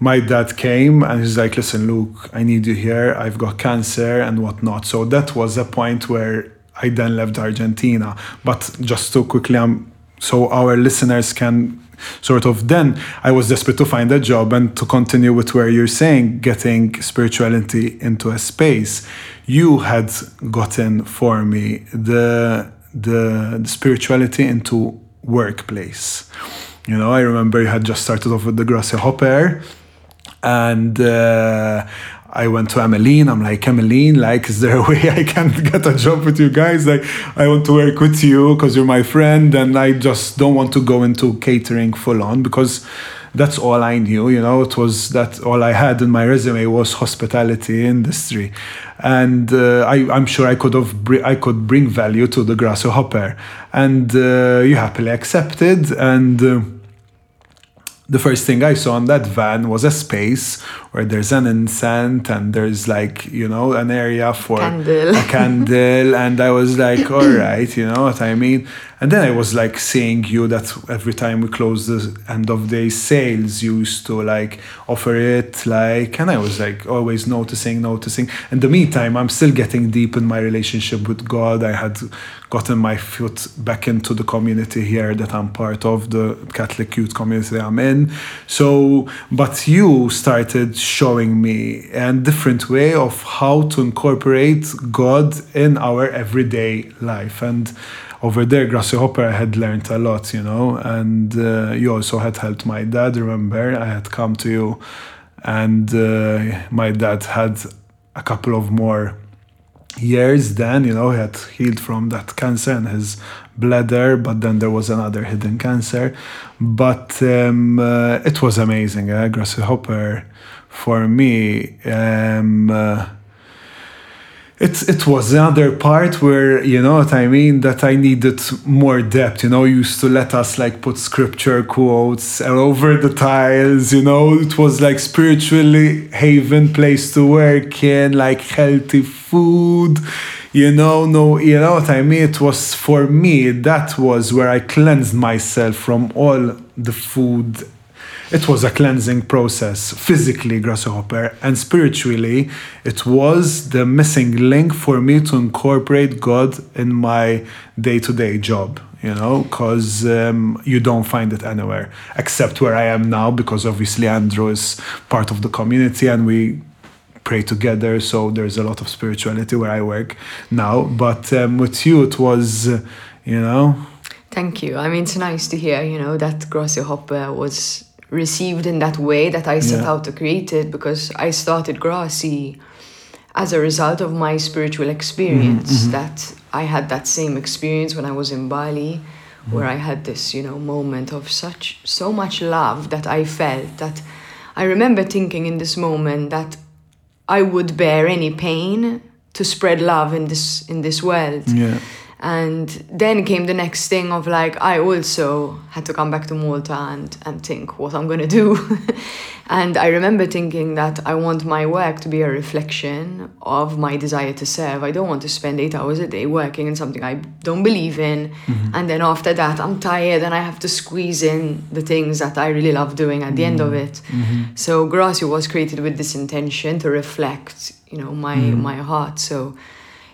my dad came and he's like, listen, Luke, I need you here. I've got cancer and whatnot. So that was a point where I then left Argentina. But just so quickly, um, so our listeners can sort of then I was desperate to find a job and to continue with where you're saying getting spirituality into a space. You had gotten for me the the, the spirituality into workplace. You know, I remember you had just started off with the Gracia Hopper and uh, I went to Emmeline. I'm like, Emmeline, like, is there a way I can get a job with you guys? Like, I want to work with you because you're my friend, and I just don't want to go into catering full on because that's all I knew. You know, it was that all I had in my resume was hospitality industry, and uh, I, I'm sure I could have br- I could bring value to the grasshopper, and uh, you happily accepted and. The first thing I saw in that van was a space where there's an incense and there's like, you know, an area for Candle. a candle. And I was like, all right, you know what I mean? And then I was like seeing you that every time we close the end of day sales, you used to like offer it like, and I was like always noticing, noticing. In the meantime, I'm still getting deep in my relationship with God. I had gotten my foot back into the community here that I'm part of, the Catholic youth community I'm in. So, but you started showing me a different way of how to incorporate God in our everyday life. And over there, Grasshopper, I had learned a lot, you know, and uh, you also had helped my dad. Remember, I had come to you, and uh, my dad had a couple of more years then you know he had healed from that cancer in his bladder but then there was another hidden cancer but um, uh, it was amazing eh? grasshopper for me um, uh, it, it was another part where you know what i mean that i needed more depth you know used to let us like put scripture quotes all over the tiles you know? It was like spiritually haven place to work in like healthy food you know? No you know what i mean? It was for me that was where i cleansed myself from all the food it was a cleansing process physically grasshopper and spiritually it was the missing link for me to incorporate god in my day-to-day job you know because um, you don't find it anywhere except where i am now because obviously andrew is part of the community and we pray together so there's a lot of spirituality where i work now but um, with you it was uh, you know Thank you. I mean, it's nice to hear, you know, that Grasshopper was received in that way that I set Yeah. out to create it because I started Grassy as a result of my spiritual experience. Mm-hmm. That I had that same experience when I was in Bali, where I had this, you know, moment of such so much love that I felt that I remember thinking in this moment that I would bear any pain to spread love in this in this world. yeah And then came the next thing of like, I also had to come back to Malta and, and think what I'm gonna do. and I remember thinking that I want my work to be a reflection of my desire to serve. I don't want to spend eight hours a day working in something I don't believe in. Mm-hmm. And then after that, I'm tired and I have to squeeze in the things that I really love doing at the end of it. Mm-hmm. So Gracio was created with this intention to reflect, you know, my, mm-hmm. my heart. So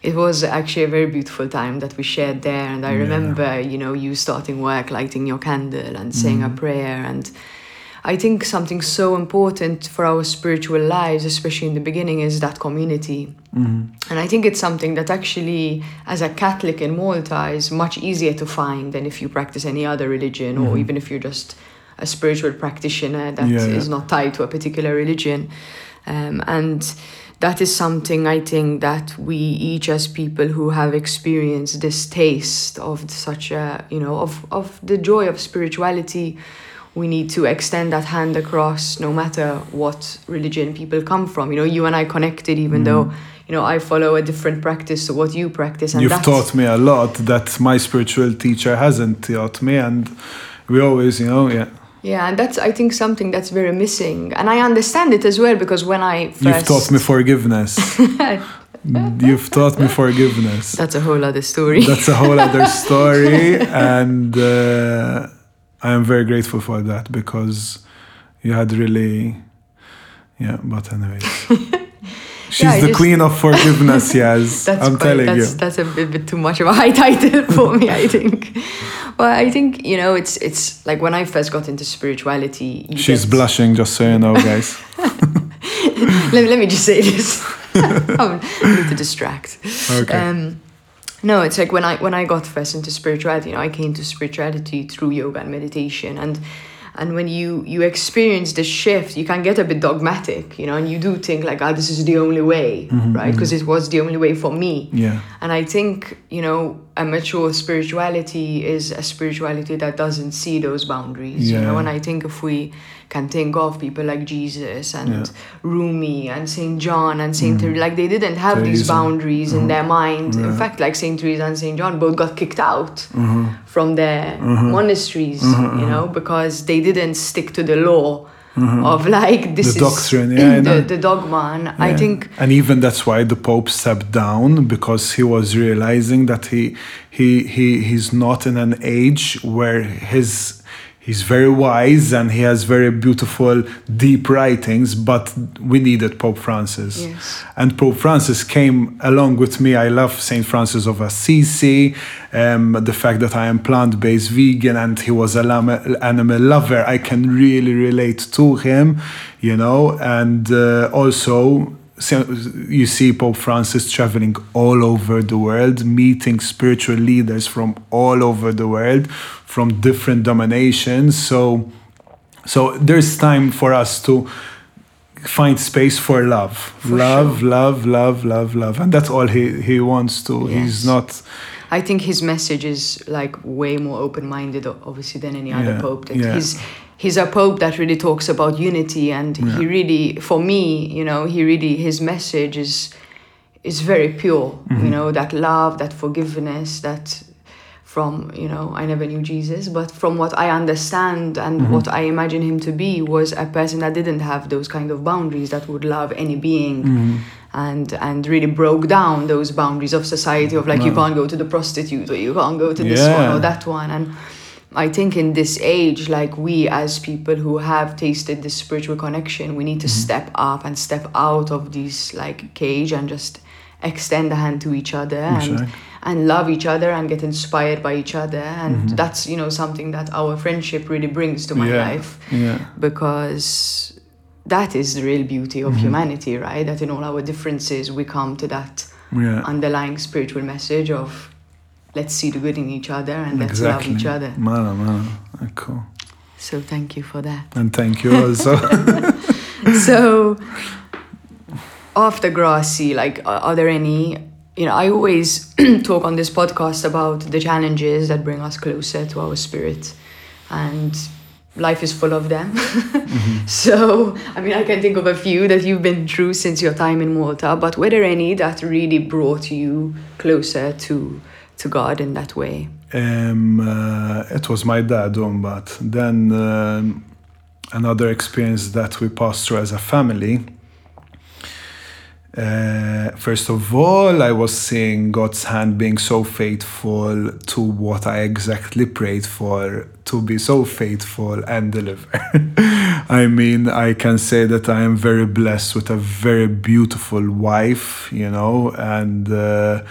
it was actually a very beautiful time that we shared there. And i Yeah. remember you know you starting work lighting your candle and saying a mm-hmm. prayer. And i think something so important for our spiritual lives especially in the beginning is that community. Mm-hmm. And i think it's something that actually as a catholic in malta is much easier to find than if you practice any other religion or mm-hmm. even if you're just a spiritual practitioner that is Yeah, yeah. not tied to a particular religion. Um, and that is something I think that we each as people who have experienced this taste of such a you know of of the joy of spirituality we need to extend that hand across no matter what religion people come from you know you and I connected even mm. though you know I follow a different practice to what you practice and You've taught me a lot that my spiritual teacher hasn't taught me, and we always, you know, yeah. Yeah and that's I think something that's very missing and I understand it as well because when I first You've taught me forgiveness. You've taught me forgiveness. that's a whole other story That's a whole other story, and uh, I am very grateful for that because you had really, yeah. But anyways, she's Yeah, the just- queen of forgiveness. Yes, That's I'm quite, telling that's, you. That's a bit, bit too much of a high title for me, I think. Well, I think you know, it's it's like when I first got into spirituality. She's get- blushing, just so you know, guys. let, let me just say this. I need to distract. Okay. Um, no, it's like when I when I got first into spirituality, you know, I came to spirituality through yoga and meditation, and and when you you experience the shift you can get a bit dogmatic you know and you do think like ah this is the only way mm-hmm, mm-hmm. right? Because it was the only way for me. Yeah. and i think you know a mature spirituality is a spirituality that doesn't see those boundaries you know? And i think if we can think of people like jesus and Yeah. rumi and saint john and saint mm-hmm. Ther- like they didn't have these boundaries in their mind. In fact like saint teresa and saint john both got kicked out Mm-hmm. from their monasteries you know? because they didn't stick to the law of like this Mm-hmm. The is doctrine, yeah, the, the dogma. And i think and even that's why the Pope stepped down because he was realizing that he he he he's not in an age where his he's very wise and he has very beautiful deep writings but we needed Pope Francis. Yes. and Pope Francis came along with me. I love Saint Francis of Assisi um, the fact that I am plant-based vegan and he was an animal lover. I can really relate to him you know and uh, also so you see Pope Francis traveling all over the world, meeting spiritual leaders from all over the world, from different dominations. So, so there's time for us to find space for love, For love, love, love, love, love, and that's all he he wants to. He's not. I think his message is like way more open-minded, obviously, than any other Yeah, pope. That yeah. he's he's a pope that really talks about unity, and he really, for me, you know, he really his message is is very pure. Mm-hmm. You know, that love, that forgiveness, that from you know I never knew Jesus, but from what I understand and Mm-hmm. what I imagine him to be was a person that didn't have those kind of boundaries that would love any being Mm-hmm. and and really broke down those boundaries of society of like you can't go to the prostitute or you can't go to this Yeah. one or that one and I think in this age, like we as people who have tasted this spiritual connection, we need to Mm-hmm. step up and step out of this like cage and just extend a hand to each other and Exactly. and love each other and get inspired by each other. And Mm-hmm. that's you know something that our friendship really brings to my Yeah. life Yeah. because that is the real beauty Mm-hmm. of humanity, right? That in all our differences we come to that Yeah. underlying spiritual message of let's see the good in each other and let's exactly. love each other. Mano, mano. Cool. So thank you for that. And thank you also. so after Grassy, like are, are there any you know, I always talk on this podcast about the challenges that bring us closer to our spirit. And life is full of them. So, I mean, I can think of a few that you've been through since your time in Malta, but were there any that really brought you closer to to God in that way? Um, uh, it was my dad, um, but then um, another experience that we passed through as a family. Uh, first of all, I was seeing God's hand being so faithful to what I exactly prayed for to be so faithful and deliver. I mean, I can say that I am very blessed with a very beautiful wife, you know, and. Uh,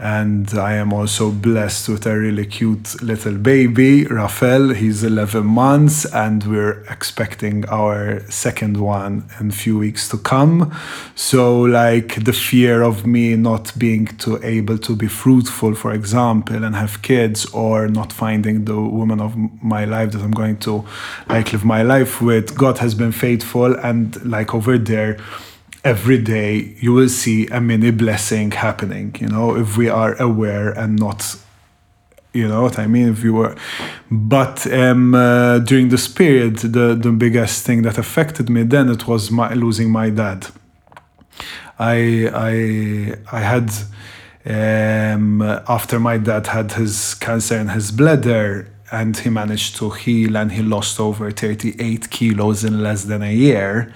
and I am also blessed with a really cute little baby, Rafael. He's 11 months, and we're expecting our second one in a few weeks to come. So, like the fear of me not being to able to be fruitful, for example, and have kids, or not finding the woman of my life that I'm going to like live my life with, God has been faithful, and like over there every day you will see a mini blessing happening you know if we are aware and not you know what i mean if you were but um, uh, during this period the, the biggest thing that affected me then it was my losing my dad. I i i had um, after my dad had his cancer in his bladder and he managed to heal and he lost over 38 kilos in less than a year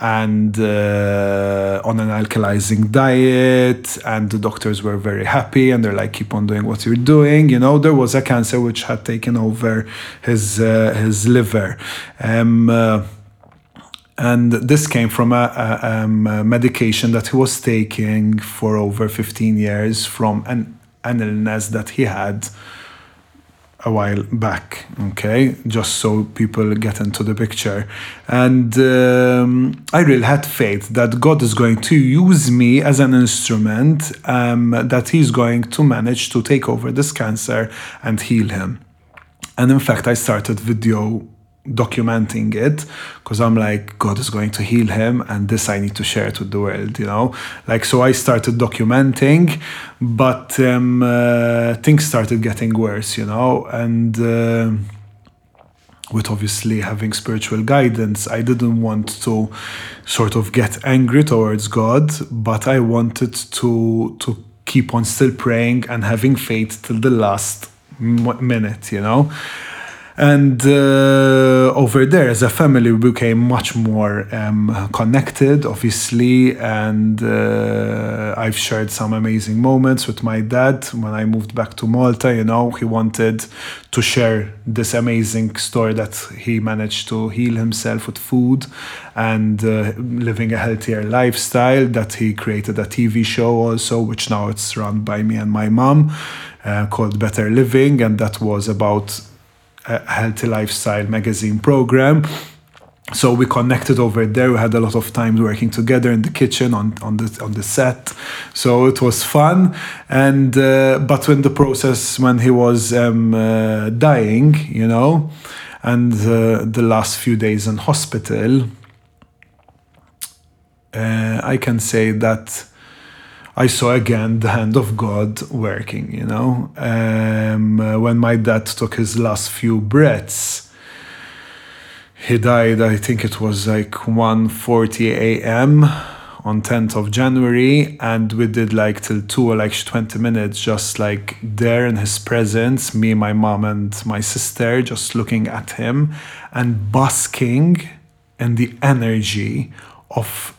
and uh, on an alkalizing diet and the doctors were very happy and they're like keep on doing what you're doing. You know there was a cancer which had taken over his uh, his liver. Um, uh, and this came from a, a, um, a medication that he was taking for over 15 years from an, an illness that he had a while back okay? Just so people get into the picture. And um, i really had faith that god is going to use me as an instrument um, that he's going to manage to take over this cancer and heal him. And in fact i started video documenting it because I'm like, God is going to heal him, and this I need to share it with the world, you know? Like, so I started documenting, but um, uh, things started getting worse, you know? And uh, with obviously having spiritual guidance, I didn't want to sort of get angry towards God, but I wanted to, to keep on still praying and having faith till the last minute, you know? And uh, over there, as a family, we became much more um, connected, obviously. And uh, I've shared some amazing moments with my dad when I moved back to Malta. You know, he wanted to share this amazing story that he managed to heal himself with food and uh, living a healthier lifestyle. That he created a TV show also, which now it's run by me and my mom, uh, called Better Living, and that was about a healthy lifestyle magazine program. So we connected over there. We had a lot of time working together in the kitchen on, on the on the set. So it was fun. And uh, but when the process when he was um, uh, dying you know and uh, the last few days in hospital uh, i can say that I saw again the hand of God working, you know. Um, uh, when my dad took his last few breaths, he died, I think it was like 1.40 a.m. on 10th of January, and we did like till 2 or like 20 minutes just like there in his presence, me, my mom, and my sister just looking at him and basking in the energy of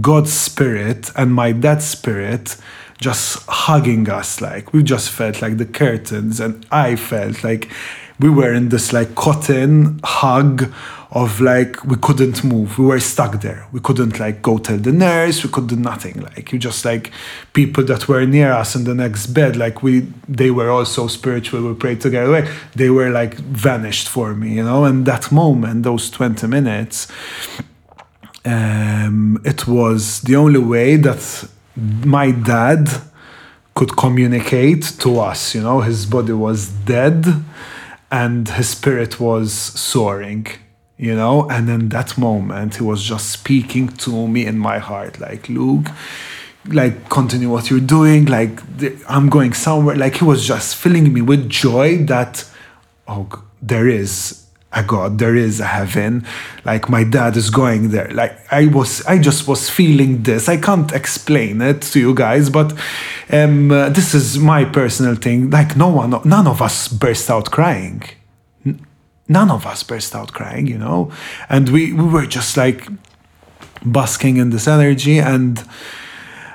God's spirit and my dad's spirit just hugging us like we just felt like the curtains and I felt like we were in this like cotton hug of like we couldn't move. We were stuck there. We couldn't like go tell the nurse. We could do nothing. Like you just like people that were near us in the next bed like we they were also spiritual we prayed together. They were like vanished for me you know? And that moment those 20 minutes um, it was the only way that my dad could communicate to us. You know, his body was dead and his spirit was soaring. You know, and in that moment, he was just speaking to me in my heart, like, Luke, like, continue what you're doing. Like, I'm going somewhere. Like, he was just filling me with joy that, oh, there is a God, there is a heaven. Like my dad is going there. Like I was, I just was feeling this. I can't explain it to you guys, but um, uh, this is my personal thing. Like no one, none of us burst out crying. None of us burst out crying, you know, and we we were just like basking in this energy and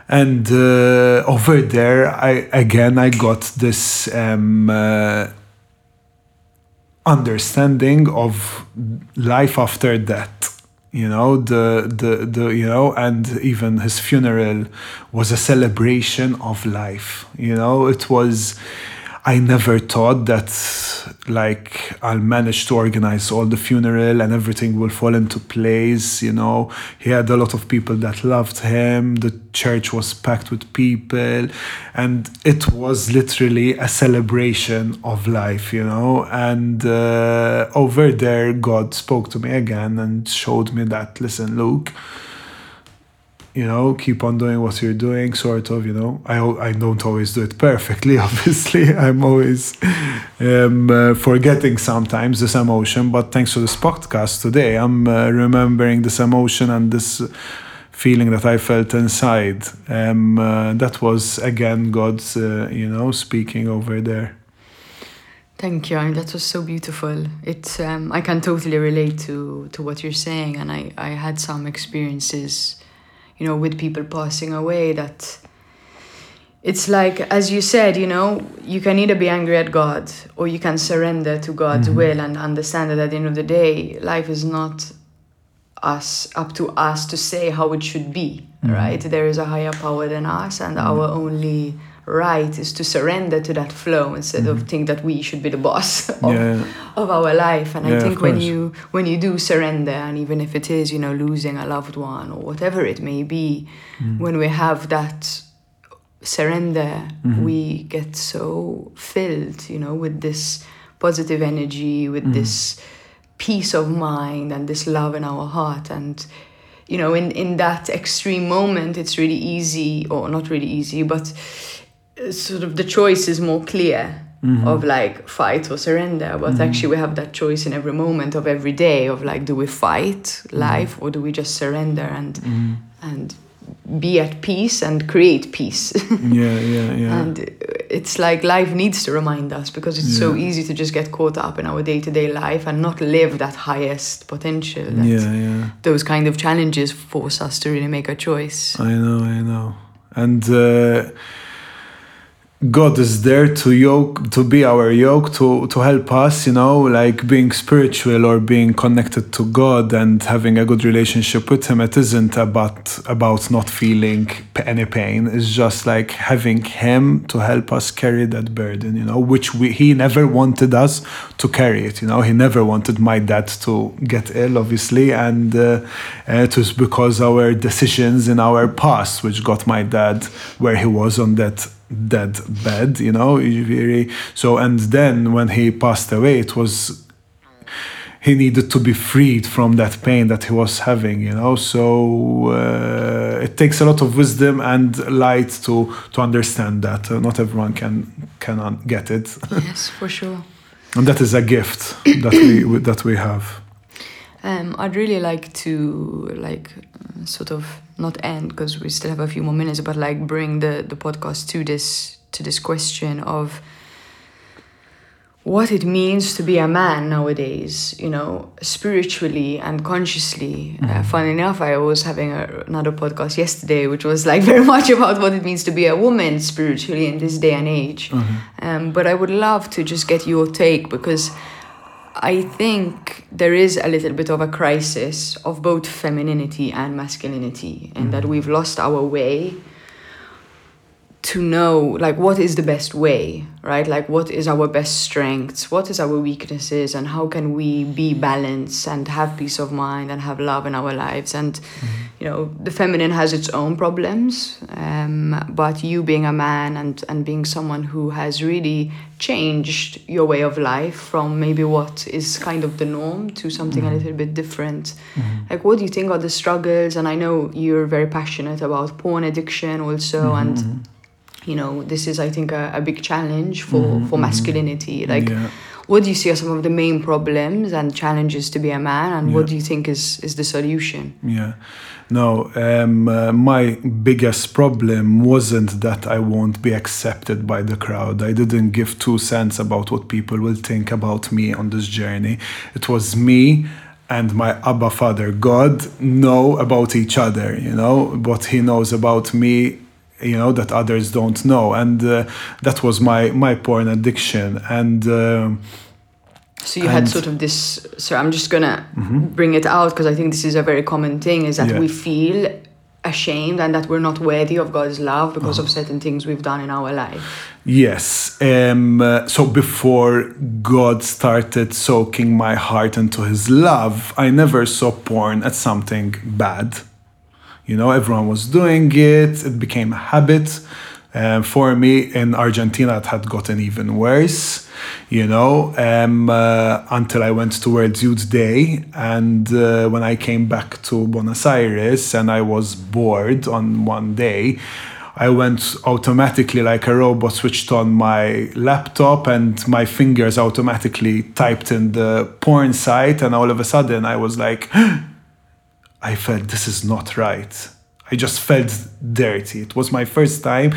and uh, over there i again i got this um, uh, understanding of life after death you know the the the you know and even his funeral was a celebration of life you know it was I never thought that like I'll manage to organize all the funeral and everything will fall into place. You know, he had a lot of people that loved him. The church was packed with people, and it was literally a celebration of life. You know, and uh, over there, God spoke to me again and showed me that. Listen, Luke you know keep on doing what you're doing sort of you know i i don't always do it perfectly obviously i'm always um, uh, forgetting sometimes this emotion but thanks to this podcast today i'm uh, remembering this emotion and this feeling that i felt inside um, uh, that was again god's uh, you know speaking over there Thank you. I mean, that was so beautiful. It's um, I can totally relate to to what you're saying, and I I had some experiences you know, with people passing away that it's like as you said you know you can either be angry at god or you can surrender to god's mm-hmm. will and understand that at the end of the day life is not us up to us to say how it should be mm-hmm. right there is a higher power than us and mm-hmm. our only right is to surrender to that flow instead mm-hmm. of think that we should be the boss of, yeah. of our life and yeah, i think when you when you do surrender and even if it is you know losing a loved one or whatever it may be mm. when we have that surrender mm-hmm. we get so filled you know with this positive energy with mm. this peace of mind and this love in our heart and you know in in that extreme moment it's really easy or not really easy but Uh, sort of the choice is more clear mm-hmm. of like fight or surrender but mm-hmm. actually we have that choice in every moment of every day of like do we fight mm-hmm. life or do we just surrender and and be at peace and create peace? Yeah yeah yeah. And it's like life needs to remind us because it's so easy to just get caught up in our day-to-day life and not live that highest potential that yeah yeah. those kind of challenges force us to really make a choice. I know, I know. And uh, God is there to yoke, to be our yoke, to to help us. You know, like being spiritual or being connected to God and having a good relationship with Him. It isn't about about not feeling any pain. It's just like having Him to help us carry that burden. You know, which we He never wanted us to carry it. You know, He never wanted my dad to get ill, obviously, and uh, it was because our decisions in our past which got my dad where he was on that dead bed. You know, really. So and then when he passed away, it was he needed to be freed from that pain that he was having you know so uh, it takes a lot of wisdom and light to to understand that uh, not everyone can can get it yes for sure and that is a gift that we that we have. Um, i'd really like to like sort of not end because we still have a few more minutes but like bring the the podcast to this to this question of what it means to be a man nowadays, you know, spiritually and consciously. Uh, fun enough, I was having a, another podcast yesterday, which was like very much about what it means to be a woman spiritually in this day and age. Um, but I would love to just get your take because I think there is a little bit of a crisis of both femininity and masculinity, and that we've lost our way to know like what is the best way right? Like what is our best strengths? What is our weaknesses? And how can we be balanced and have peace of mind and have love in our lives? And mm-hmm. you know the feminine has its own problems um, but you being a man and and being someone who has really changed your way of life from maybe what is kind of the norm to something a mm-hmm. little bit different. Mm-hmm. Like what do you think are the struggles? And i know you're very passionate about porn addiction also and you know this is i think a, a big challenge for for masculinity like Yeah. what do you see are some of the main problems and challenges to be a man and what do you think is is the solution Yeah. No, um, uh, my biggest problem wasn't that I won't be accepted by the crowd. I didn't give two cents about what people will think about me on this journey. It was me and my Abba Father, God, know about each other, you know, what He knows about me. You know that others don't know, and uh, that was my my porn addiction. And um so you had sort of this so i'm just gonna bring it out because i think this is a very common thing is that Yeah. we feel ashamed and that we're not worthy of god's love because of certain things we've done in our life Yes. Um, uh, so before God started soaking my heart into His love, I never saw porn as something bad. You know, everyone was doing it, it became a habit. Um, for me in Argentina, it had gotten even worse, you know, um, uh, until I went to World Youth Day. And uh, when I came back to Buenos Aires and I was bored on one day, I went automatically like a robot, switched on my laptop, and my fingers automatically typed in the porn site. And all of a sudden, I was like, I felt this is not right. I just felt dirty. It was my first time.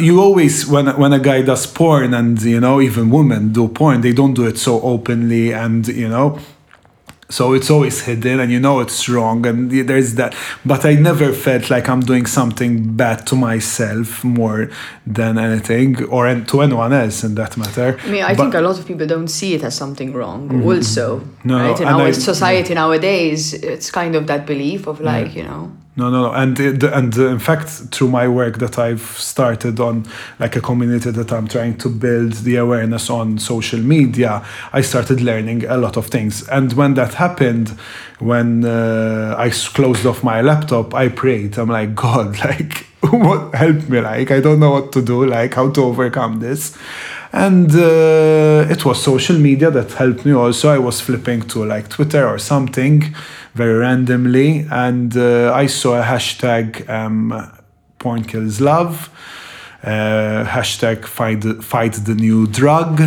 You always, when when a guy does porn, and you know even women do porn, they don't do it so openly, and you know so it's always hidden and you know it's wrong and there's that but i never felt like i'm doing something bad to myself more than anything or to anyone else in that matter I mean, I But- think a lot of people don't see it as something wrong. Mm-hmm. Also, No, right? In and our I- society nowadays, it's kind of that belief of like, you know, No, no, no. And and in fact, through my work that I've started on, like a community that I'm trying to build the awareness on social media, I started learning a lot of things. And when that happened, when uh, I closed off my laptop, I prayed. I'm like, God, like, what help me? Like, I don't know what to do. Like, how to overcome this. And uh, it was social media that helped me also. I was flipping to like twitter or something very randomly. And uh, i saw a hashtag um, porn kills love uh, hashtag fight, fight the new drug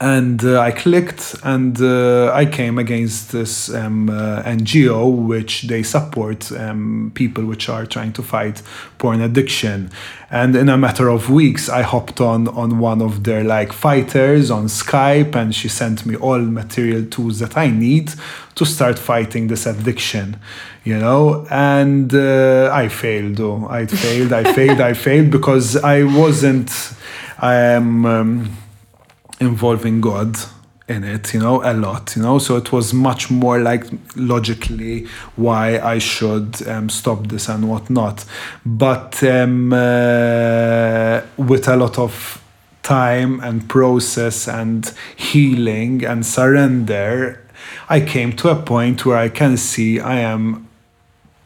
and uh, I clicked and uh, I came against this um, uh, NGO which they support um, people which are trying to fight porn addiction. And in a matter of weeks I hopped on on one of their like fighters on Skype and she sent me all material tools that I need to start fighting this addiction you know? And uh, I failed though. I failed I failed I failed because I wasn't I am um, involving God in it, you know, a lot, you know. So it was much more like logically why I should um, stop this and whatnot. But um, uh, with a lot of time and process and healing and surrender, I came to a point where I can see I am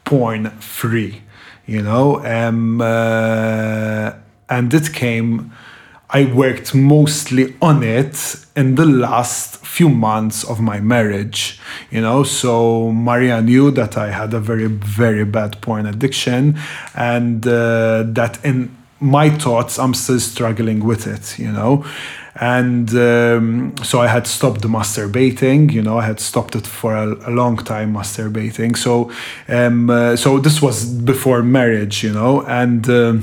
porn free, you know. Um, uh, and it came I worked mostly on it in the last few months of my marriage, you know. So Maria knew that I had a very, very bad porn addiction, and uh, that in my thoughts, I'm still struggling with it, you know. And um, so I had stopped masturbating, you know, I had stopped it for a, a long time, masturbating. So, um, uh, so this was before marriage, you know, and. Uh,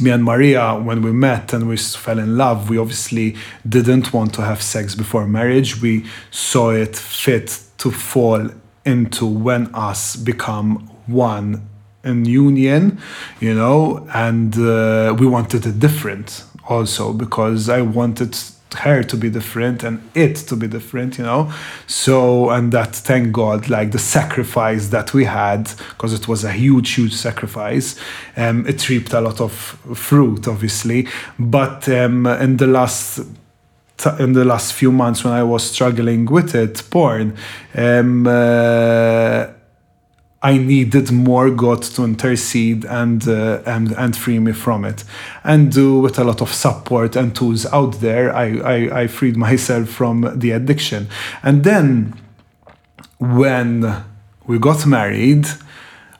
me and Maria, when we met and we fell in love, we obviously didn't want to have sex before marriage. We saw it fit to fall into when us become one in union, you know, and uh, we wanted it different also because I wanted her to be different and it to be different you know? So and that thank god like the sacrifice that we had because it was a huge huge sacrifice um, it reaped a lot of fruit obviously. But um, in the last in the last few months when i was struggling with it porn um, uh, I needed more God to intercede and, uh, and, and free me from it. And uh, with a lot of support and tools out there, I, I, I freed myself from the addiction. And then when we got married,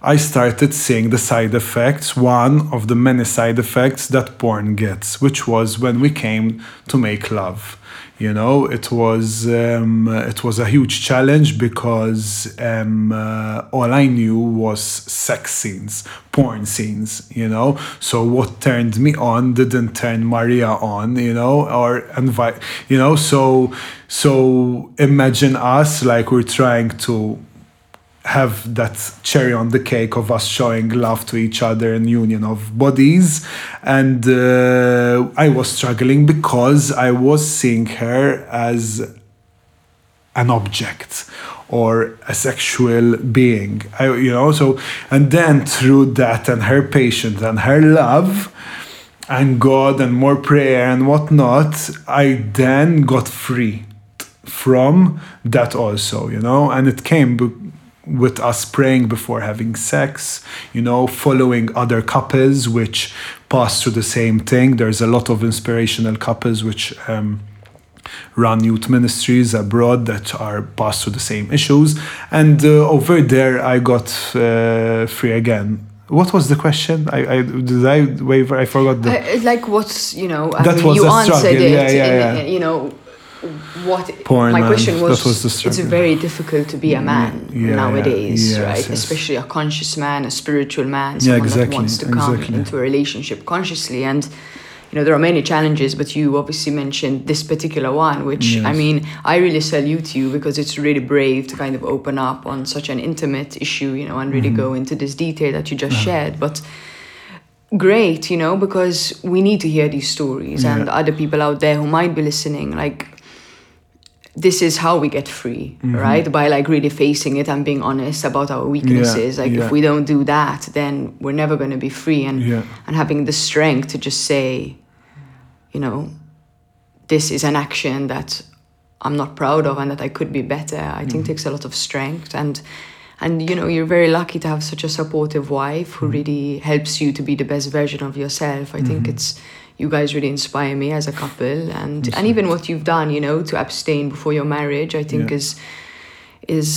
I started seeing the side effects, one of the many side effects that porn gets, which was when we came to make love you know it was um, it was a huge challenge because um, uh, all I knew was sex scenes porn scenes you know? So what turned me on didn't turn Maria on you know or invite you know? So so imagine us like we're trying to have that cherry on the cake of us showing love to each other and union of bodies. And uh, i was struggling because i was seeing her as an object or a sexual being. I, you know so and then through that and her patience and her love and god and more prayer and whatnot i then got free from that also you know? And it came with us praying before having sex, you know, following other couples which pass through the same thing. There's a lot of inspirational couples which um, run youth ministries abroad that are passed through the same issues. And uh, over there, I got uh, free again. What was the question? I, I did I waver? I forgot the. Uh, like what's you know? I that mean, was you answered struggle. it. Yeah, yeah, yeah. you know what my man. question was, was it's very difficult to be a man yeah, nowadays yes, right yes. especially a conscious man a spiritual man someone yeah, exactly, that wants to come exactly. into a relationship consciously and you know there are many challenges but you obviously mentioned this particular one which yes. i mean i really salute you because it's really brave to kind of open up on such an intimate issue you know and really mm-hmm. go into this detail that you just yeah. shared but great you know because we need to hear these stories yeah. and other people out there who might be listening like this is how we get free mm-hmm. right by like really facing it and being honest about our weaknesses yeah, like yeah. if we don't do that then we're never going to be free and yeah. and having the strength to just say you know this is an action that i'm not proud of and that i could be better i mm-hmm. think takes a lot of strength and and you know you're very lucky to have such a supportive wife who mm-hmm. really helps you to be the best version of yourself i think mm-hmm. it's you guys really inspire me as a couple, and and even what you've done, you know, to abstain before your marriage, I think Yeah. is is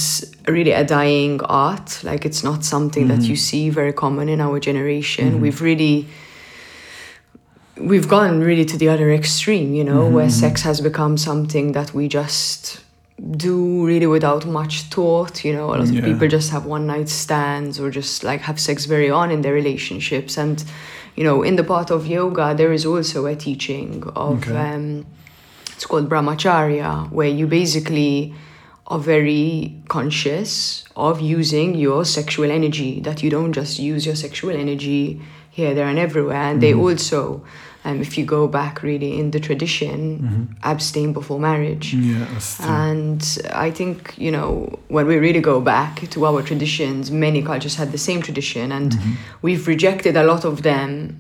really a dying art. Like it's not something that you mm-hmm. see very common in our generation. Mm-hmm. We've really we've gone really to the other extreme, you know, where mm-hmm. sex has become something that we just do really without much thought. You know, a lot Yeah. of people just have one night stands or just like have sex very on in their relationships. And, you know, in the part of yoga, there is also a teaching of, Okay. um, it's called brahmacharya, where you basically are very conscious of using your sexual energy, that you don't just use your sexual energy here, there, and everywhere. And they also, um, if you go back really in the tradition, abstain before marriage. Yeah. And I think, you know, when we really go back to our traditions, many cultures had the same tradition, and we've rejected a lot of them,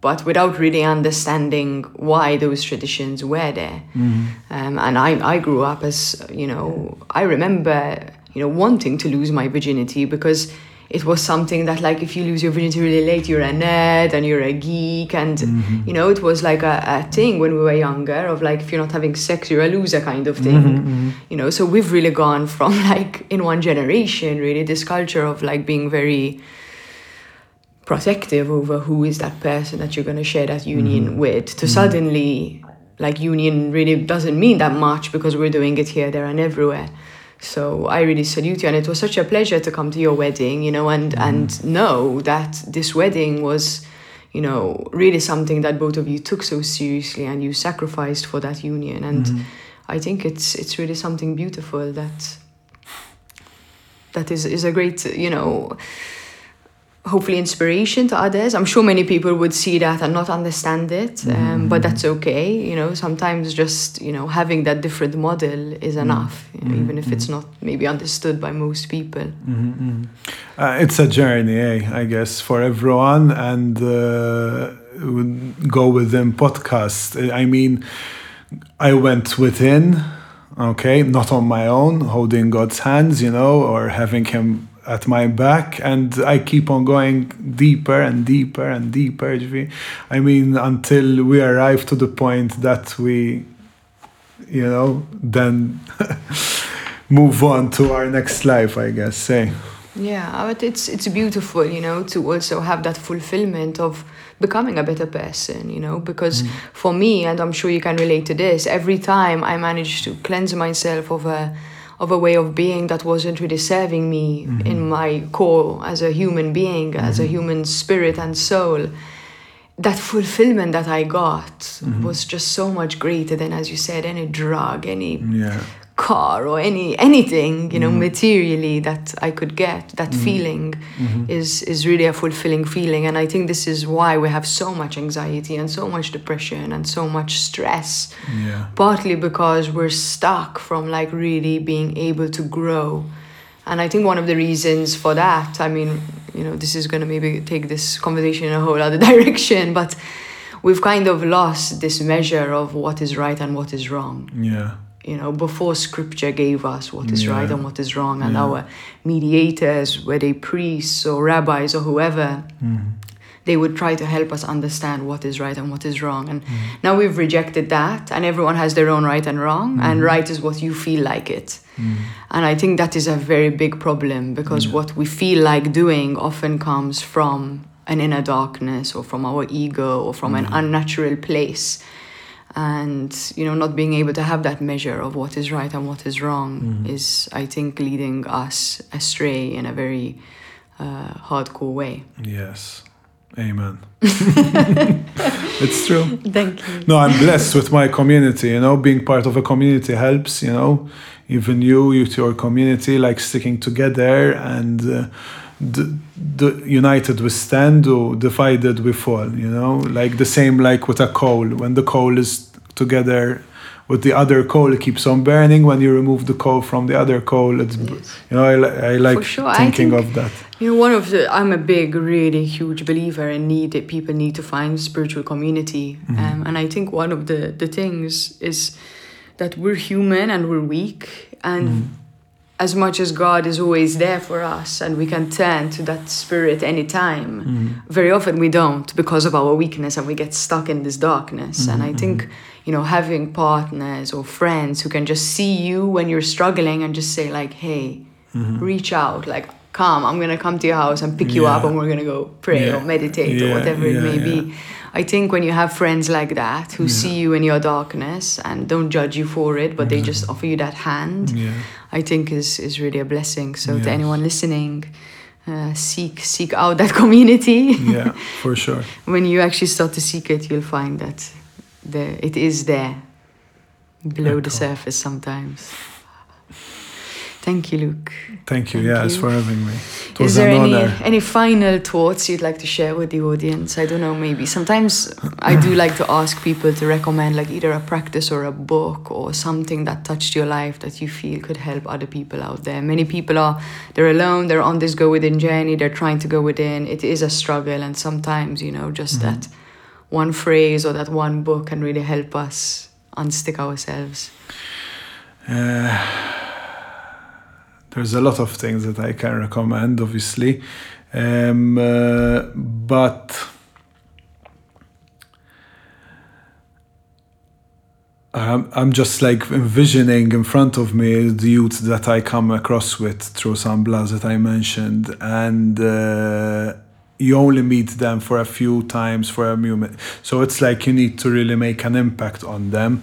but without really understanding why those traditions were there. Um, and I, I grew up as, you know, I remember, you know, wanting to lose my virginity because it was something that like if you lose your virginity really late you're a nerd and you're a geek and mm-hmm. you know it was like a, a thing when we were younger of like if you're not having sex you're a loser kind of thing. Mm-hmm, mm-hmm. You know so we've really gone from like in one generation really this culture of like being very protective over who is that person that you're going to share that union with to suddenly like union really doesn't mean that much because we're doing it here there and everywhere so i really salute you and it was such a pleasure to come to your wedding you know and mm. and know that this wedding was you know really something that both of you took so seriously and you sacrificed for that union. And mm-hmm. i think it's it's really something beautiful that that is is a great you know hopefully inspiration to others. I'm sure many people would see that and not understand it, um, but that's okay. You know, sometimes just you know having that different model is enough, you know, even if it's not maybe understood by most people. Mm-hmm. Uh, it's a journey, eh, I guess, for everyone. And uh, go within podcast. I mean, I went within, okay, not on my own, holding God's hands, you know, or having Him at my back, and I keep on going deeper and deeper and deeper. I mean, until we arrive to the point that we, you know, then move on to our next life, I guess. Say. Yeah, but it's it's beautiful, you know, to also have that fulfillment of becoming a better person, you know, because mm. for me, and I'm sure you can relate to this, every time I manage to cleanse myself of a of a way of being that wasn't really serving me mm-hmm. in my core as a human being, as a mm-hmm. human spirit and soul, that fulfillment that I got mm-hmm. was just so much greater than, as you said, any drug, any Yeah. Car or any anything you know mm-hmm. materially that I could get that mm-hmm. feeling mm-hmm. is is really a fulfilling feeling. And I think this is why we have so much anxiety and so much depression and so much stress. Yeah. partly because we're stuck from like really being able to grow. And I think one of the reasons for that I mean you know this is going to maybe take this conversation in a whole other direction but we've kind of lost this measure of what is right and what is wrong. Yeah. You know, before scripture gave us what is Yeah. right and what is wrong, and Yeah. our mediators, whether they priests or rabbis or whoever, mm-hmm. they would try to help us understand what is right and what is wrong. And mm-hmm. now we've rejected that, and everyone has their own right and wrong, and mm-hmm. right is what you feel like it. And I think that is a very big problem because what we feel like doing often comes from an inner darkness or from our ego or from an unnatural place and you know not being able to have that measure of what is right and what is wrong is i think leading us astray in a very uh, hardcore way Yes. Amen. it's true. thank you No, I'm blessed with my community. You know, being part of a community helps. You know, even you, you to your community, like sticking together and uh, the, the united we stand, or divided we fall. You know, like the same like with a coal. When the coal is together with the other coal, it keeps on burning. When you remove the coal from the other coal, it's Yes. you know I, I like sure, I thinking think- of that. you know one of the i'm a big really huge believer in need that people need to find spiritual community um, and i think one of the the things is that we're human and we're weak and as much as God is always there for us and we can turn to that spirit anytime, Mm. very often we don't because of our weakness and we get stuck in this darkness. Mm-hmm, and I mm-hmm. think, you know, having partners or friends who can just see you when you're struggling and just say, like, hey, reach out, like, come, I'm going to come to your house and pick you up and we're going to go pray Yeah. or meditate or Yeah, whatever it may yeah. be. I think when you have friends like that who see you in your darkness and don't judge you for it, but they just offer you that hand, Yeah. I think is is really a blessing. So to anyone listening, uh, seek seek out that community. Yeah, for sure. when you actually start to seek it, you'll find that the it is there below the surface sometimes. Thank you, Luke. Thank you. Thank yes, you. for having me. It Is was there an any honor. any final thoughts you'd like to share with the audience? I don't know. Maybe sometimes I do like to ask people to recommend like either a practice or a book or something that touched your life that you feel could help other people out there. Many people are they're alone. They're on this go within journey. They're trying to go within. It is a struggle, and sometimes you know just that one phrase or that one book can really help us unstick ourselves. Uh, there's a lot of things that I can recommend, obviously, um, uh, but I'm, I'm just like envisioning in front of me the youth that I come across with through some bloods that I mentioned, and uh, you only meet them for a few times for a moment. So it's like you need to really make an impact on them.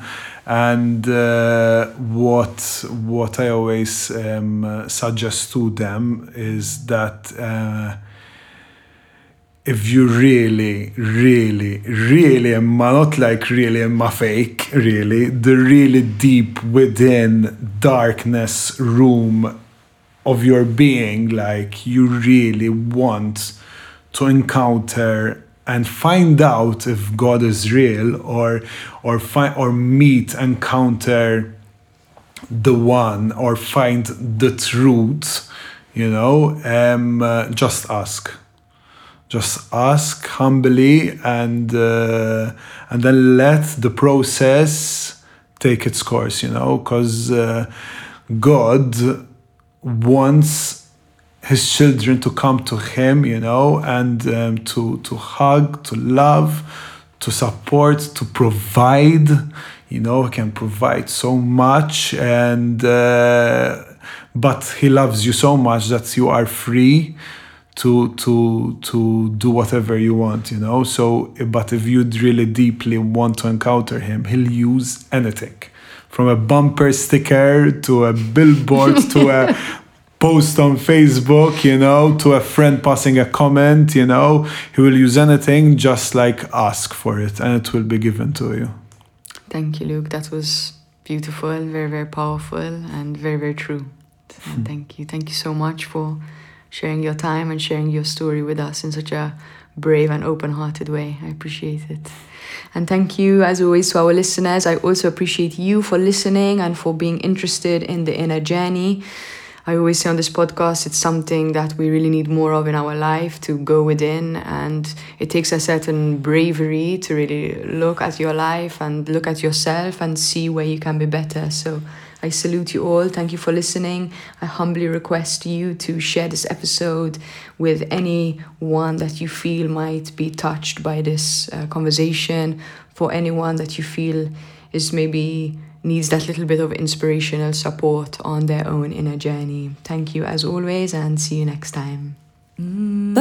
And uh, what what I always um, suggest to them is that. Uh, if you really, really, really am not like really am a fake, really, the really deep within darkness room of your being, like you really want to encounter and find out if God is real or or find or meet, encounter the one or find the truth, you know, um, uh, just ask. Just ask humbly and uh, and then let the process take its course you know because uh, god wants his children to come to him you know and um, to to hug to love to support to provide. You know he can provide so much and uh, but he loves you so much that you are free to to to do whatever you want you know. So but if you really deeply want to encounter him he'll use anything. From a bumper sticker to a billboard to a post on facebook you know to a friend passing a comment you know he will use anything just like ask for it and it will be given to you Thank you, Luke. That was beautiful, very, very powerful, and very, very true. And thank you. Thank you so much for sharing your time and sharing your story with us in such a brave and open hearted way. I appreciate it. And thank you, as always, to our listeners. I also appreciate you for listening and for being interested in the inner journey. I always say on this podcast, it's something that we really need more of in our life to go within. And it takes a certain bravery to really look at your life and look at yourself and see where you can be better. So I salute you all. Thank you for listening. I humbly request you to share this episode with anyone that you feel might be touched by this uh, conversation, for anyone that you feel is maybe needs that little bit of inspirational support on their own inner journey. Thank you as always, and see you next time. Mm.